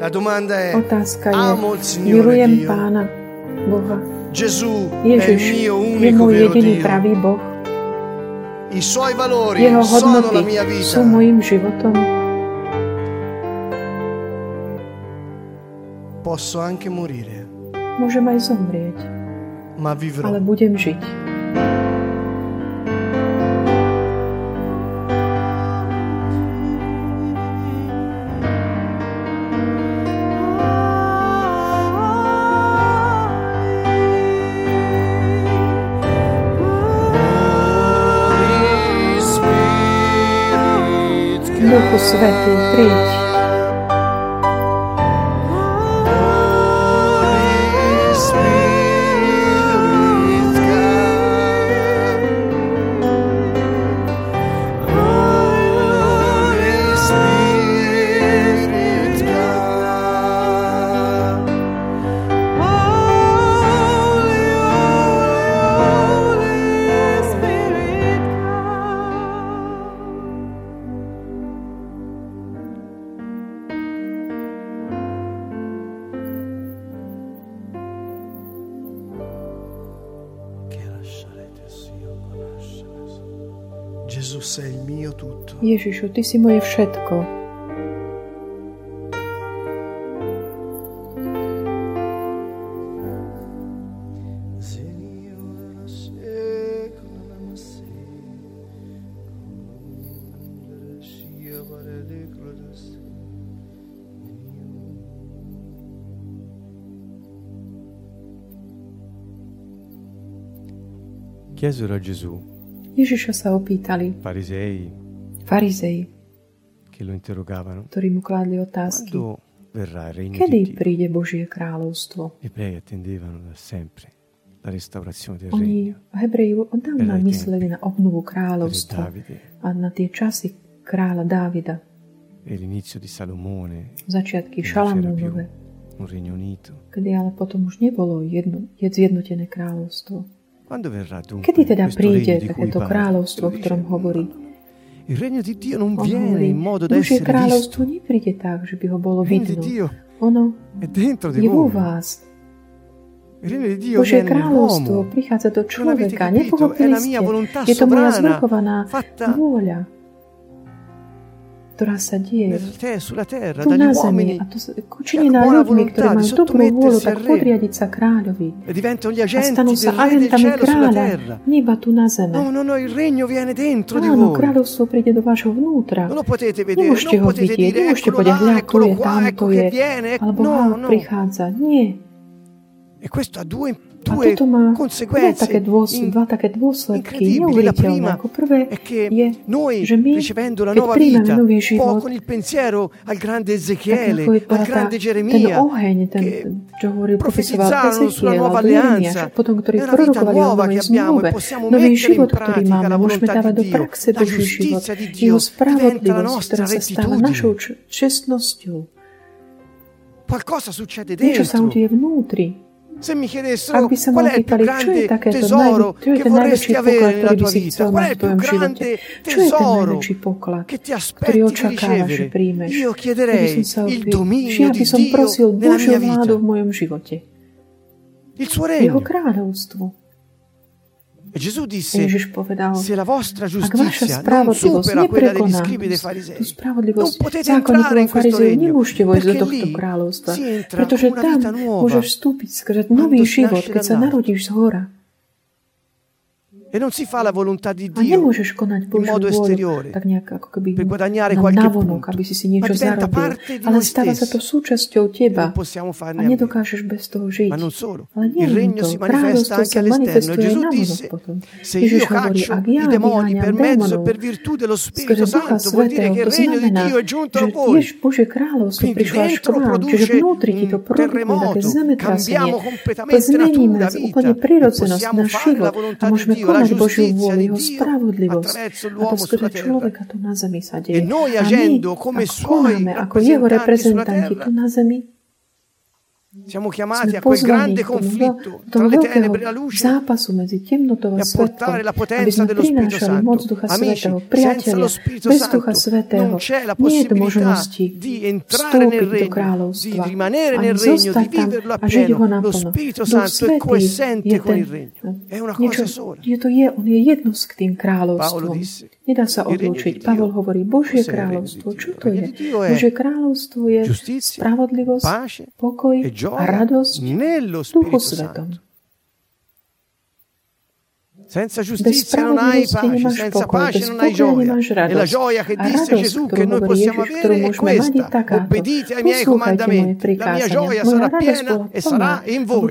La domanda è: Otázka je, amo il Signore Dio? Pána Boha. Ježiš je môj jediný pravý Boh. Jeho hodnoty sú mojim životom. Môžem aj zomrieť, ale budem žiť. Duchu Svetý, príď. Holy Ty si moje všetko. Chiesero a Gesù, Ježiša sa opýtali. Farisei farizei, ktorí mu kládli otázky. Kedy príde Božie kráľovstvo? Oni, Hebreji, Veľa mysleli na obnovu kráľovstva a na tie časy kráľa Dávida, e začiatky Šalamúnove, un regno unito. kedy ale potom už nebolo jedno, je zjednotené kráľovstvo. Kedy teda príde takéto kráľovstvo, o ktorom hovorí? Il regno di Dio non On viene hovorí, in modo da Božie essere kráľovstvo visto. nepríde tak, že by ho bolo Il regno di vidno. Dio Ono è dentro di je vo vás. Božie kráľovstvo prichádza do človeka. Nepochopili ste. Je to moja zvrchovaná vôľa, ktorá sa deje te- terra tu na zemi uomini a to sa- učinená buona ľuďmi, ktorí di majú dobrú vôľu, tak podriadiť sa kráľovi e diventano gli a agenti stanú del sa re del agentami kráľa, terra. neba tu na zeme. No, no, no, il regno viene dentro di Áno, kráľovstvo príde do vášho vnútra. Non lo potete vedere, Nemôžete non ho potete vidieť, nemôžete povedať, hľa, tu je, tam to che je, viene. alebo No, no. prichádza. Nie. E questo ha due, Toto má dve také, dôs- in- dva také dôsledky neuveriteľné. Ako prvé je, noi že my, ricevendo la nuova vita, nový život, con il pensiero al grande Ezechiele, je al grande ten Geremia, oheň, ten, čo hovoril, sulla Ezechiel alebo alleanza. potom, vita prorokovali o novej zmluve, e nový život, ktorý máme, môžeme dávať do praxe Boží život, jeho spravodlivosť, ktorá sa stáva našou čestnosťou. Qualcosa succede Niečo sa dentro. udeje vnútri. Ak by sa ma pýtali, čo je grande takéto tesoro čo je che ten vorresti najväčší avere poklad, ktorý by si chcel qual mať è v tvojom živote? grande Čo je ten tesoro najväčší poklad, che ti ktorý aspetti di očakávaš, že ricevere? príjmeš? Io Ja by chiederei som sa il opýtal, ja di by som Dio prosil Božiu vládu v mojom živote. Jeho kráľovstvo. E Ježiš povedal, ak vaša spravodlivosť neprekoná tú spravodlivosť zákonníkov regno, nemôžete vojsť do tohto kráľovstva, pretože tam môžeš vstúpiť skrze nový život, keď sa narodíš z hora. E non si fa la volontà di Dio in modo esteriore per guadagnare na qualche punto, aby si si ma diventa zarobil. parte di Ale stáva sa to súčasťou teba non possiamo a nedokážeš bez toho žiť. Ma non solo, Ale nie il regno to, si manifesta anche all'esterno. Gesù disse, se io caccio i demoni per mezzo e per virtù dello Spirito Santo, vuol dire che il regno di Dio è giunto a voi. Quindi dentro produce un terremoto, cambiamo completamente natura, vita. possiamo fare la volontà di Dio, konať Božiu vôľu, jeho spravodlivosť. A to skrze človeka tu na zemi sa deje. A my, ak konáme ako jeho reprezentanti tu na zemi, siamo chiamati a quel grande conflitto tra le tenebre e la luce e a a portare la potenza dello Spirito Santo. Amici, senza lo Spirito Santo non c'è la possibilità di entrare nel regno, di rimanere nel regno, di viverlo appieno. Lo. Spirito Santo è je con il regno. È una cosa sola. Paolo disse, Nedá sa odlúčiť. Pavol hovorí, Božie kráľovstvo. Čo to je? Božie kráľovstvo je spravodlivosť, pokoj e a radosť Duchu Svetom. Senza giustizia non hai pace, senza pace non hai gioia. E la gioia che disse Gesù che noi possiamo avere è questa. Obbedite ai miei comandamenti. La mia gioia sarà piena e sarà in voi.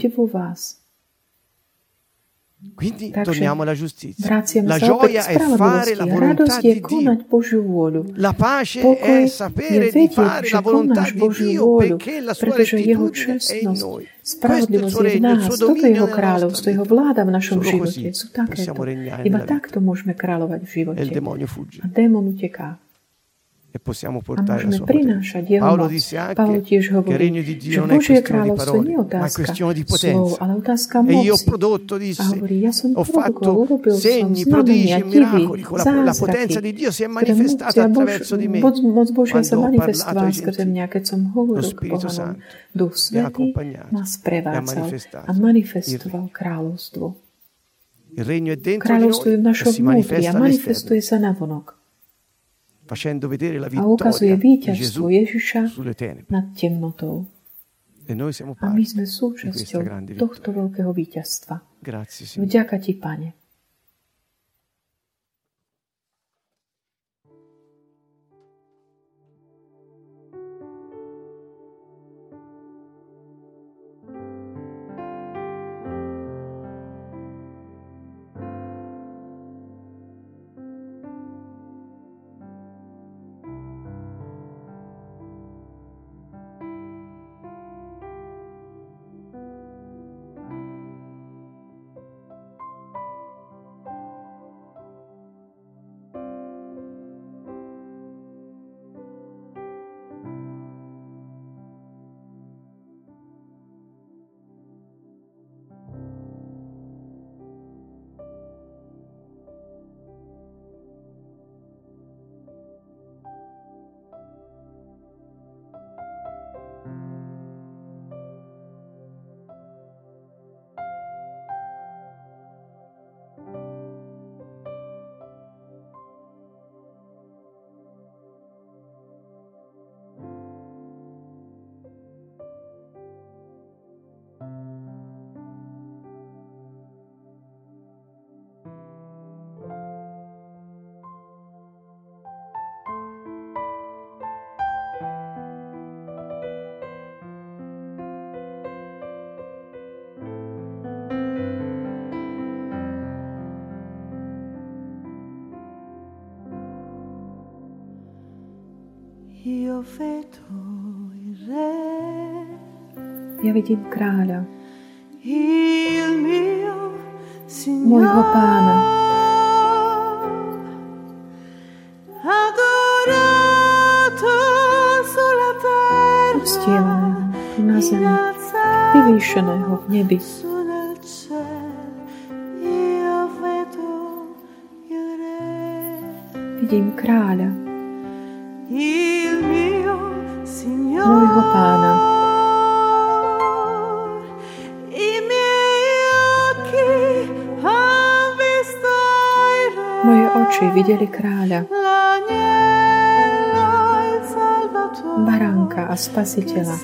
Quindi Takže torniamo alla giustizia. La gioia è fare la volontà di Dio. La pace Pokoj è sapere di fare la volontà di Dio perché la sua rettitudine è in noi. Spravodlivosť je v nás, toto je jeho kráľovstvo, jeho vláda v našom živote. Sú takéto. Iba takto môžeme kráľovať v E živote. A démon uteká. E possiamo A portare môžeme sua prinášať jeho Paolo moc. anche tiež hovorí, regno di že Dio non è Božie questione di kráľovstvo nie je ma otázka questione di slov, ale otázka E io moci. prodotto, A disse, hovorí, ja som ho fatto segni, prodigi e miracoli con la, la potenza di Dio si è manifestata attraverso di me. Moc, moc Božia sa manifestovala skrze mňa, keď som hovoril k pohanom. Duch Svetý accompagnato nás e ha prevádzal manifestato a manifestoval kráľovstvo. Il regno è dentro di Kráľovstvo je v noi e našom vnútri a manifestuje sa navonok facendo vedere la a ukazuje víťazstvo Ježiša nad temnotou. E noi siamo A my sme súčasťou tohto veľkého víťazstva. Vďaka Ti, Pane. Ja vidím kráľa, môjho pána. Ostievaného na zemi, vyvýšeného v nebi. Vidím kráľa, videli kráľa, baránka a spasiteľa,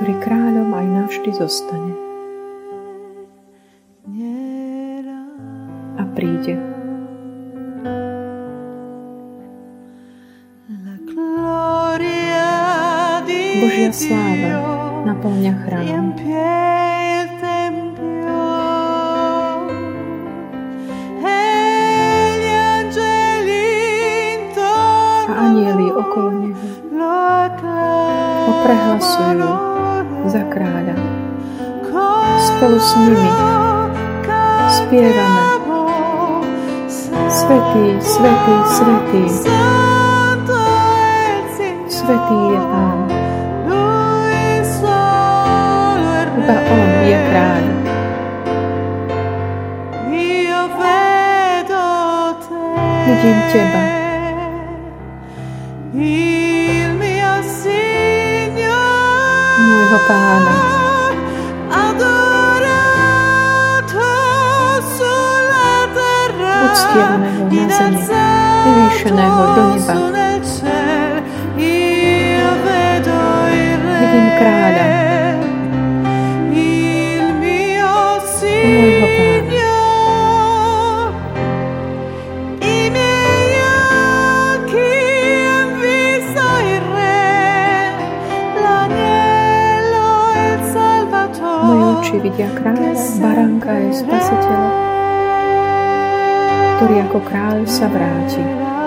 ktorý kráľom aj navždy zostane. Vidím Teba. Môjho Pána. Uctievaného na zemi, vyvýšeného do neba. Vidím kráľa. popredia kráľa, baránka aj spasiteľa, ktorý ako kráľ sa vráti.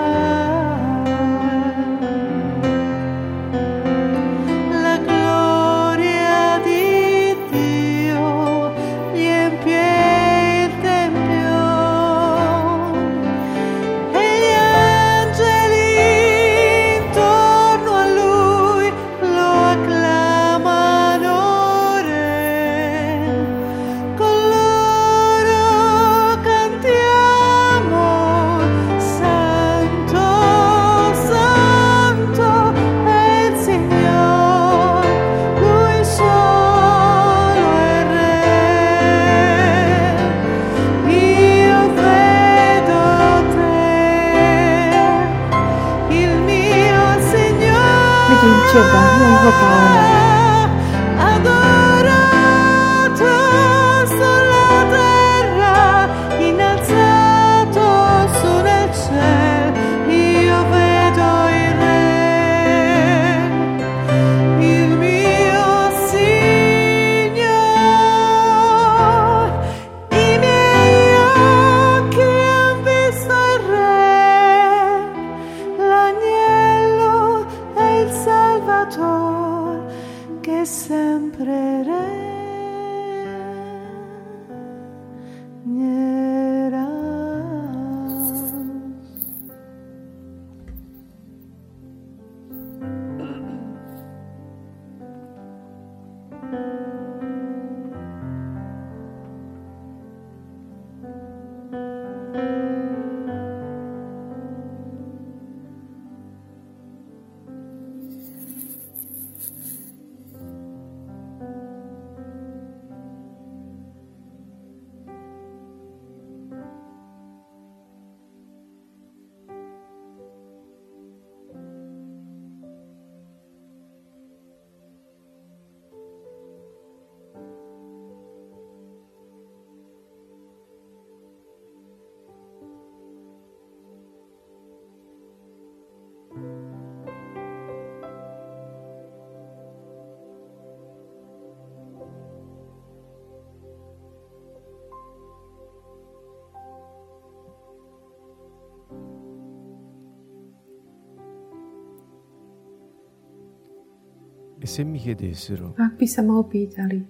E se mi chiedessero A ak by sa ma opýtali,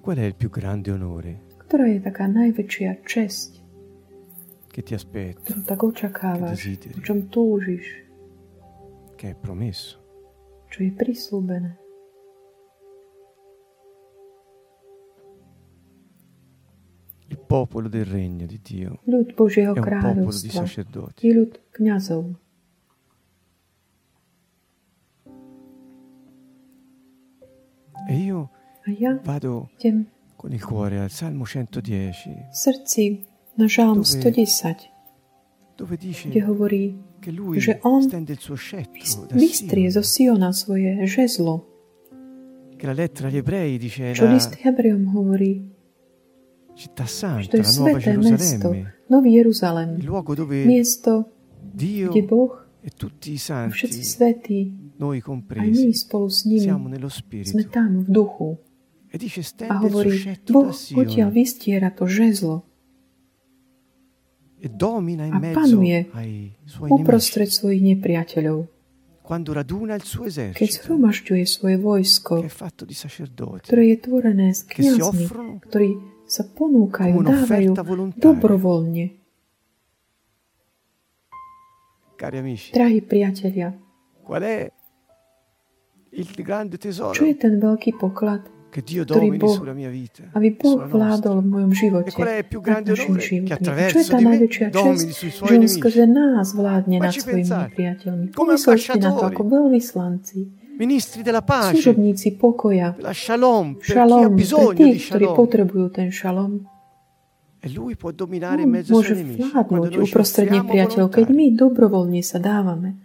qual è il più grande onore ktorá je taká najväčšia česť, che ti aspetta, ktorú tak očakávaš, Che desideri. o čom túžiš, che è promesso, čo je prislúbené. il popolo del regno di Dio Ľud Božieho è un popolo di kráľovstva sacerdoti. je ľud kňazov. Vado con il cuore al Salmo 110, v srdci na žalm Dove- 110, dove dice kde hovorí, che lui že on vystrie zo Sion, Siona svoje žezlo. che la lettera agli ebrei dice Čo la list Hebrejom hovorí, città santa, to je sveté mesto, Nový Jeruzalem, il luogo dove miesto, Dio kde Boh e tutti i a všetci santi, svetí, noi aj my compresi, spolu s nimi, siamo nello sme spirito. tam v duchu. A hovorí, Boh odtiaľ vystiera to žezlo. A panuje uprostred svojich nepriateľov. Keď zhromažďuje svoje vojsko, ktoré je tvorené z kniazmi, ktorí sa ponúkajú, dávajú dobrovoľne. Drahí priatelia, čo je ten veľký poklad, ktorý Boh- aby Boh vládol v mojom živote nad našim životmi? Čo je tá najväčšia čest, že on skrze nás vládne nad svojimi nepriateľmi. Pomyslite na to ako veľvyslanci, Ministri della pace, služobníci pokoja, la shalom, per šalom pre bisogno tých, ktorí shalom. potrebujú ten šalom. E lui può dominare in mezzo môže vládnuť uprostred nepriateľov, keď my dobrovoľne sa dávame.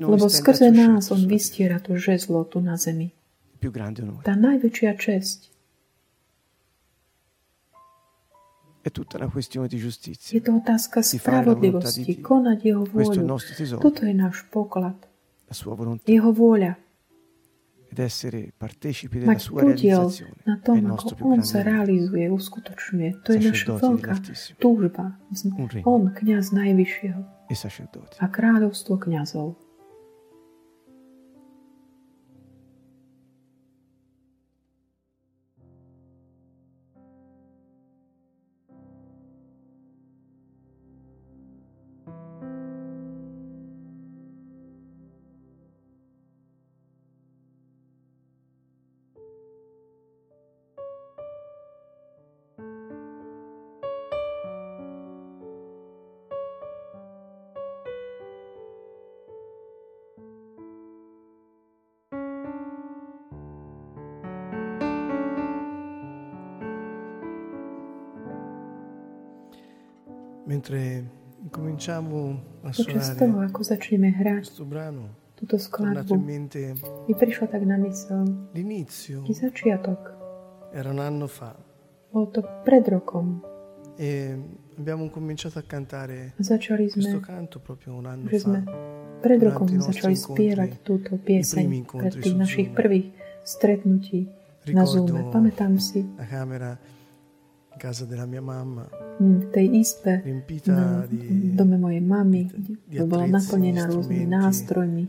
Lebo skrze nás on vystiera to žezlo tu na zemi. Più grande onore. Tá najväčšia česť È tutta una questione di je giustizia. to otázka Di di spravodlivosti, Dio. konať jeho Questo è il vôľu. nostro tesoro, Toto je náš poklad, la sua volontà. jeho vôľa. Ed essere partecipi della Mať sua realizzazione na tom, ako on sa realizuje, uskutočňuje. To je naša veľká túžba. On, kňaz najvyššieho E a kráľovstvo kňazov. Počas toho, suonare ako začneme hrať questo túto skladbu, mi prišlo tak na mysel, l'inizio, taký začiatok. era un anno fa, Bol to pred rokom e abbiamo cominciato a cantare začali questo sme, canto proprio un anno že sme fa. pred durante rokom začali spievať túto pieseň pred tých našich Zoom. prvých stretnutí na Zoome. Ricordo Pamätám si la camera in casa della mia mamma, v tej izbe di, dome mojej mamy, kde bola naplnená rôznymi nástrojmi,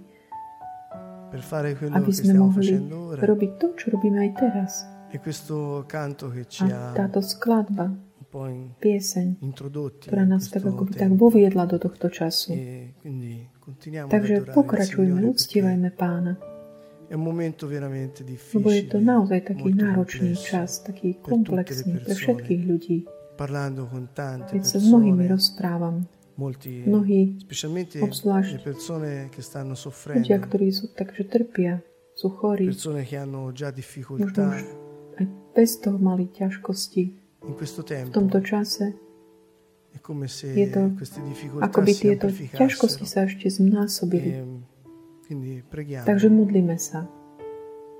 aby sme mohli robiť to, čo robíme aj teraz. E A táto skladba, pieseň, ktorá nás tak ako tak voviedla do tohto času. E Takže pokračujme, uctievajme pána, lebo je to naozaj taký náročný čas, taký komplexný pre všetkých ľudí. Parlando con tante Keď sa s mnohými rozprávam, molti, mnohí specialmente obzvlášť le persone che stanno ľudia, ktorí sú takže trpia, sú chorí, persone che hanno già možno difficoltà už aj bez toho mali ťažkosti. in questo V tomto čase je to ako by tieto ťažkosti sa ešte. E, quindi preghiamo Takže modlíme sa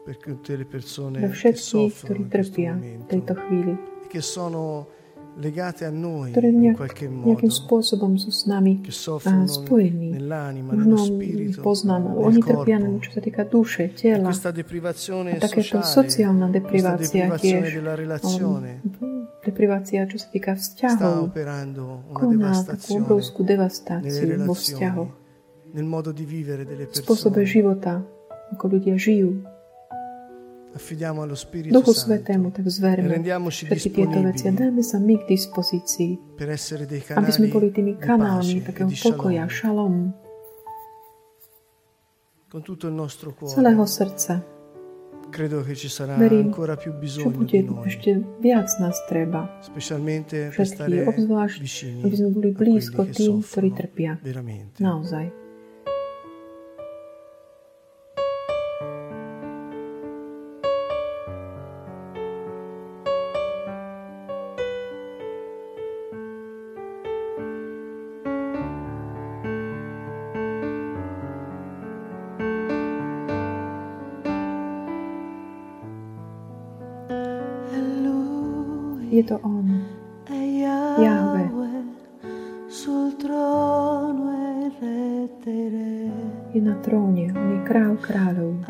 che všetkých, ktorí in questo trpia v tejto chvíli, in nejak, nejakým spôsobom sú s nami a spojení. nel oni trpia, corpo. čo sa týka duše, tela. A takéto sociálna deprivácia tiež, deprivácia, čo sa týka vzťahov, koná takú obrovskú devastáciu vo vzťahoch, nel modo di vivere delle v spôsobe života ako ľudia žijú. Affidiamo allo Spirito Duchu Santo Svetému tak e zverme rendiamoci všetky tieto veci a dajme sa my k dispozícii, per essere dei aby sme boli tými kanálmi e takého pokoja, šalom, Con tutto il nostro celého srdca. credo che ci sarà Verím, ancora più bisogno di noi, ešte viac nás treba. specialmente per stare Všetkých, obzvlášť, vicini aby sme boli blízko tým, ktorí trpia. veramente. Naozaj. Je to On. e rettere. Je na tróne. On je král kráľov.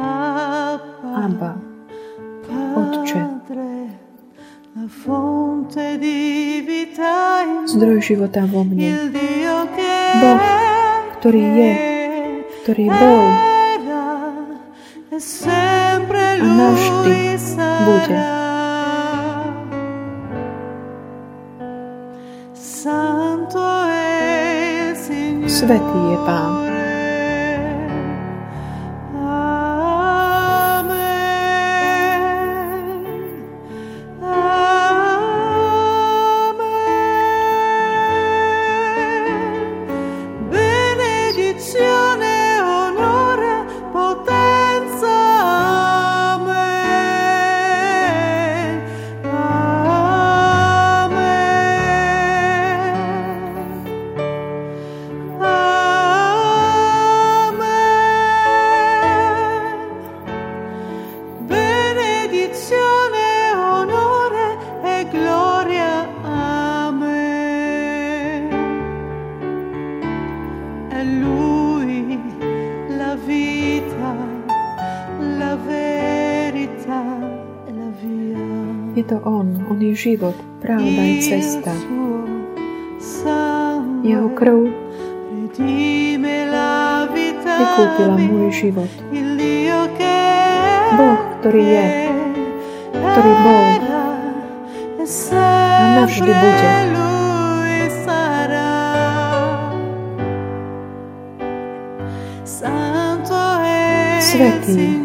Abba. Otče. Zdroj života vo mne. Boh, ktorý je, ktorý bol a navždy bude. svētībām. Je život, pravda i cesta. Jeho krv vykúpila môj život. Boh, ktorý je, ktorý bol sempre navždy bude. Svetý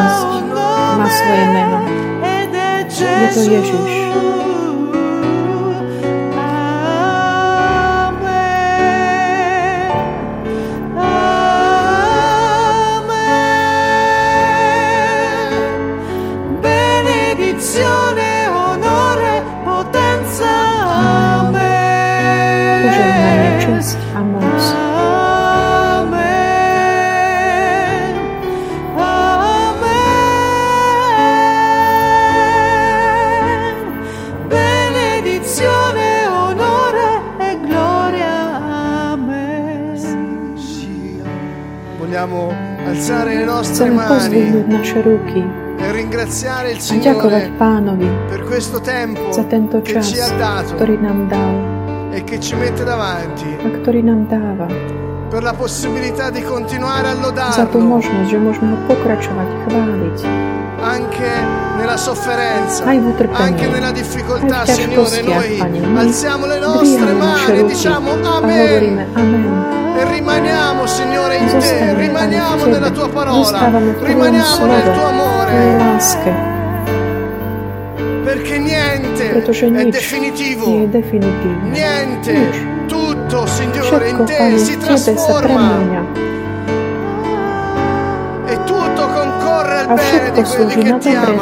Un má svoje meno. Je to. Ježiš. Nostre Chceme mani pozdvihnúť naše ruky e ringraziare il a ďakovať Signore Pánovi per questo tempo za tento che čas, ci ha dato ktorý nám dal e che ci mette davanti a ktorý nám dáva. per la possibilità di continuare a Za tú lodarlo, možnosť, že môžeme ho pokračovať, chváliť, anche nella sofferenza, Aj v utrpení, anche nella difficoltà, aj v Signore, ťažkostiach, noi Pane. My alziamo le nostre dvíhame naše mani e ruky diciamo a Amen. hovoríme Amen. E rimaniamo, Signore, Gesù stava rimaniamo nella tua parola, rimaniamo nel tuo amore. Perché niente è definitivo. Niente, tutto, Signore, in te si trasforma. E tutto concorre al bene a všetko slúži na dobre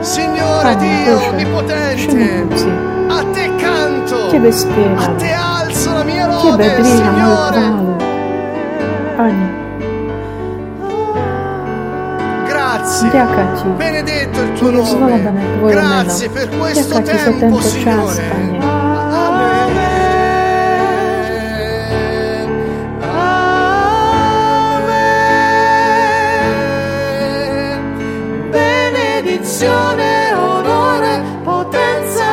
Signore Dio onnipotente, a te canto, a te amo. Te alzo la mia Tebe lode, dvíham moju Signore. chválu. Pane, Grazie. ďaká Ti. Benedetto il tuo Nech je nome. zvládané Tvoje meno. Grazie per questo Ďaká Ti za tempo, tento čas, Signore. Pane. Amen. Benedizione, onore, potenza.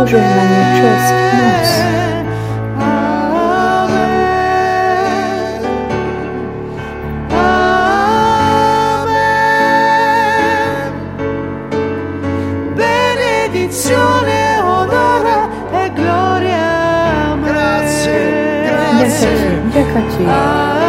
Požehnanie, česť, moc. Ti,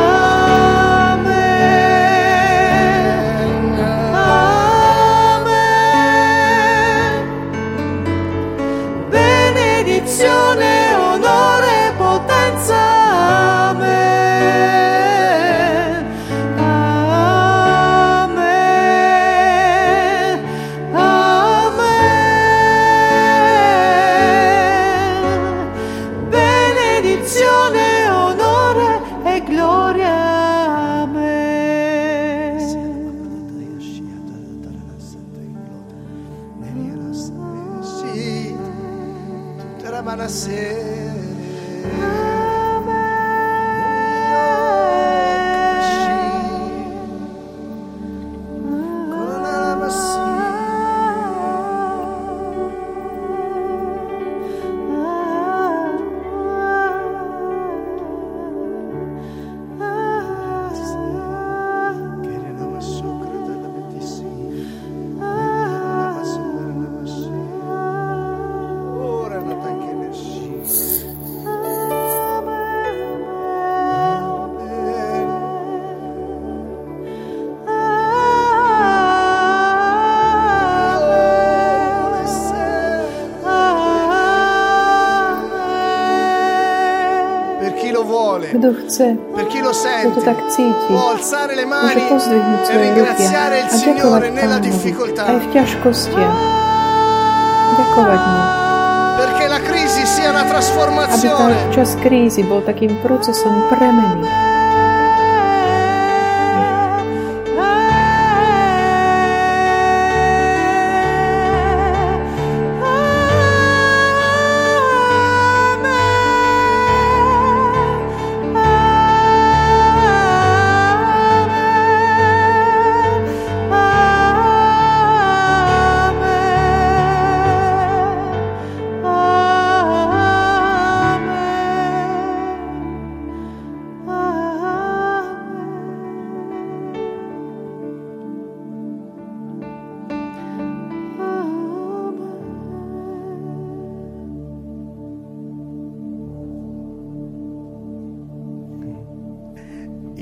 il a Signore ďakovať nella Pánovi difficoltà. aj v ťažkostiach. Ďakovať mu, Perché la crisi sia una aby trasformazione. čas krízy bol takým procesom premeny.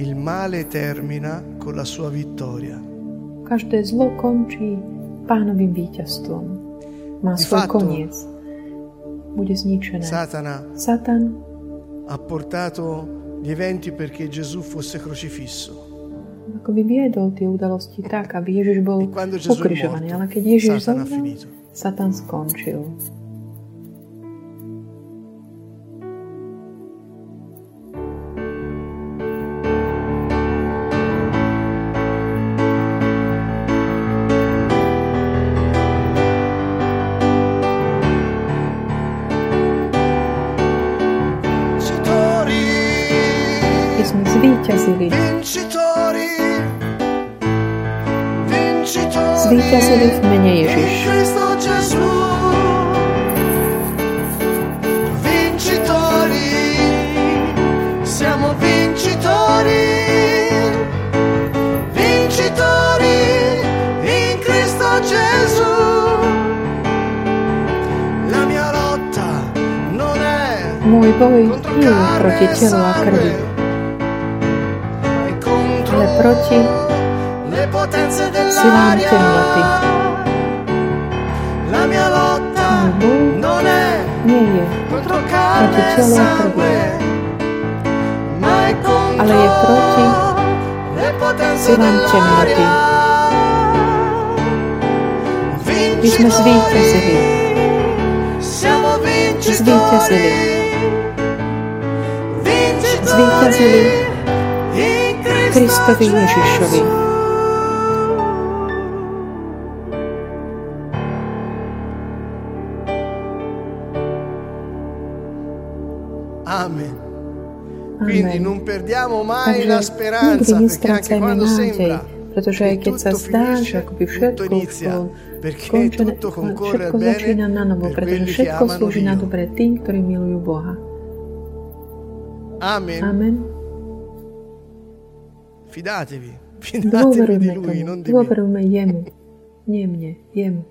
Il male termina con la sua vittoria. Každé zlo končí pánovým víťazstvom. Má Di svoj fatto, koniec. Bude zničené. Satana Satan ha portato gli eventi perché Gesù fosse crocifisso. ako by viedol tie udalosti tak, aby Ježiš bol E morto, Ale keď Ježiš Satana ha zomrel, finito. Satan skončil. Telu a krvi, ale proti silám temnoty. Môj boj nie je proti telu a krvi, ale je proti silám temnoty. My sme zvíťazili. Zvíťazili. Zvíťazili Kristovi Ježišovi. Amen. Quindi non perdiamo mai la speranza perché anche quando sembra pretože aj keď sa zdá, že akoby všetko skončené, všetko začína na novo, pretože všetko slúži na dobre tým, ktorí milujú Boha. Amen. Amen. Fidatevi, fidatevi di Lui, non di me. dôverujme jemu, nie mne, jemu.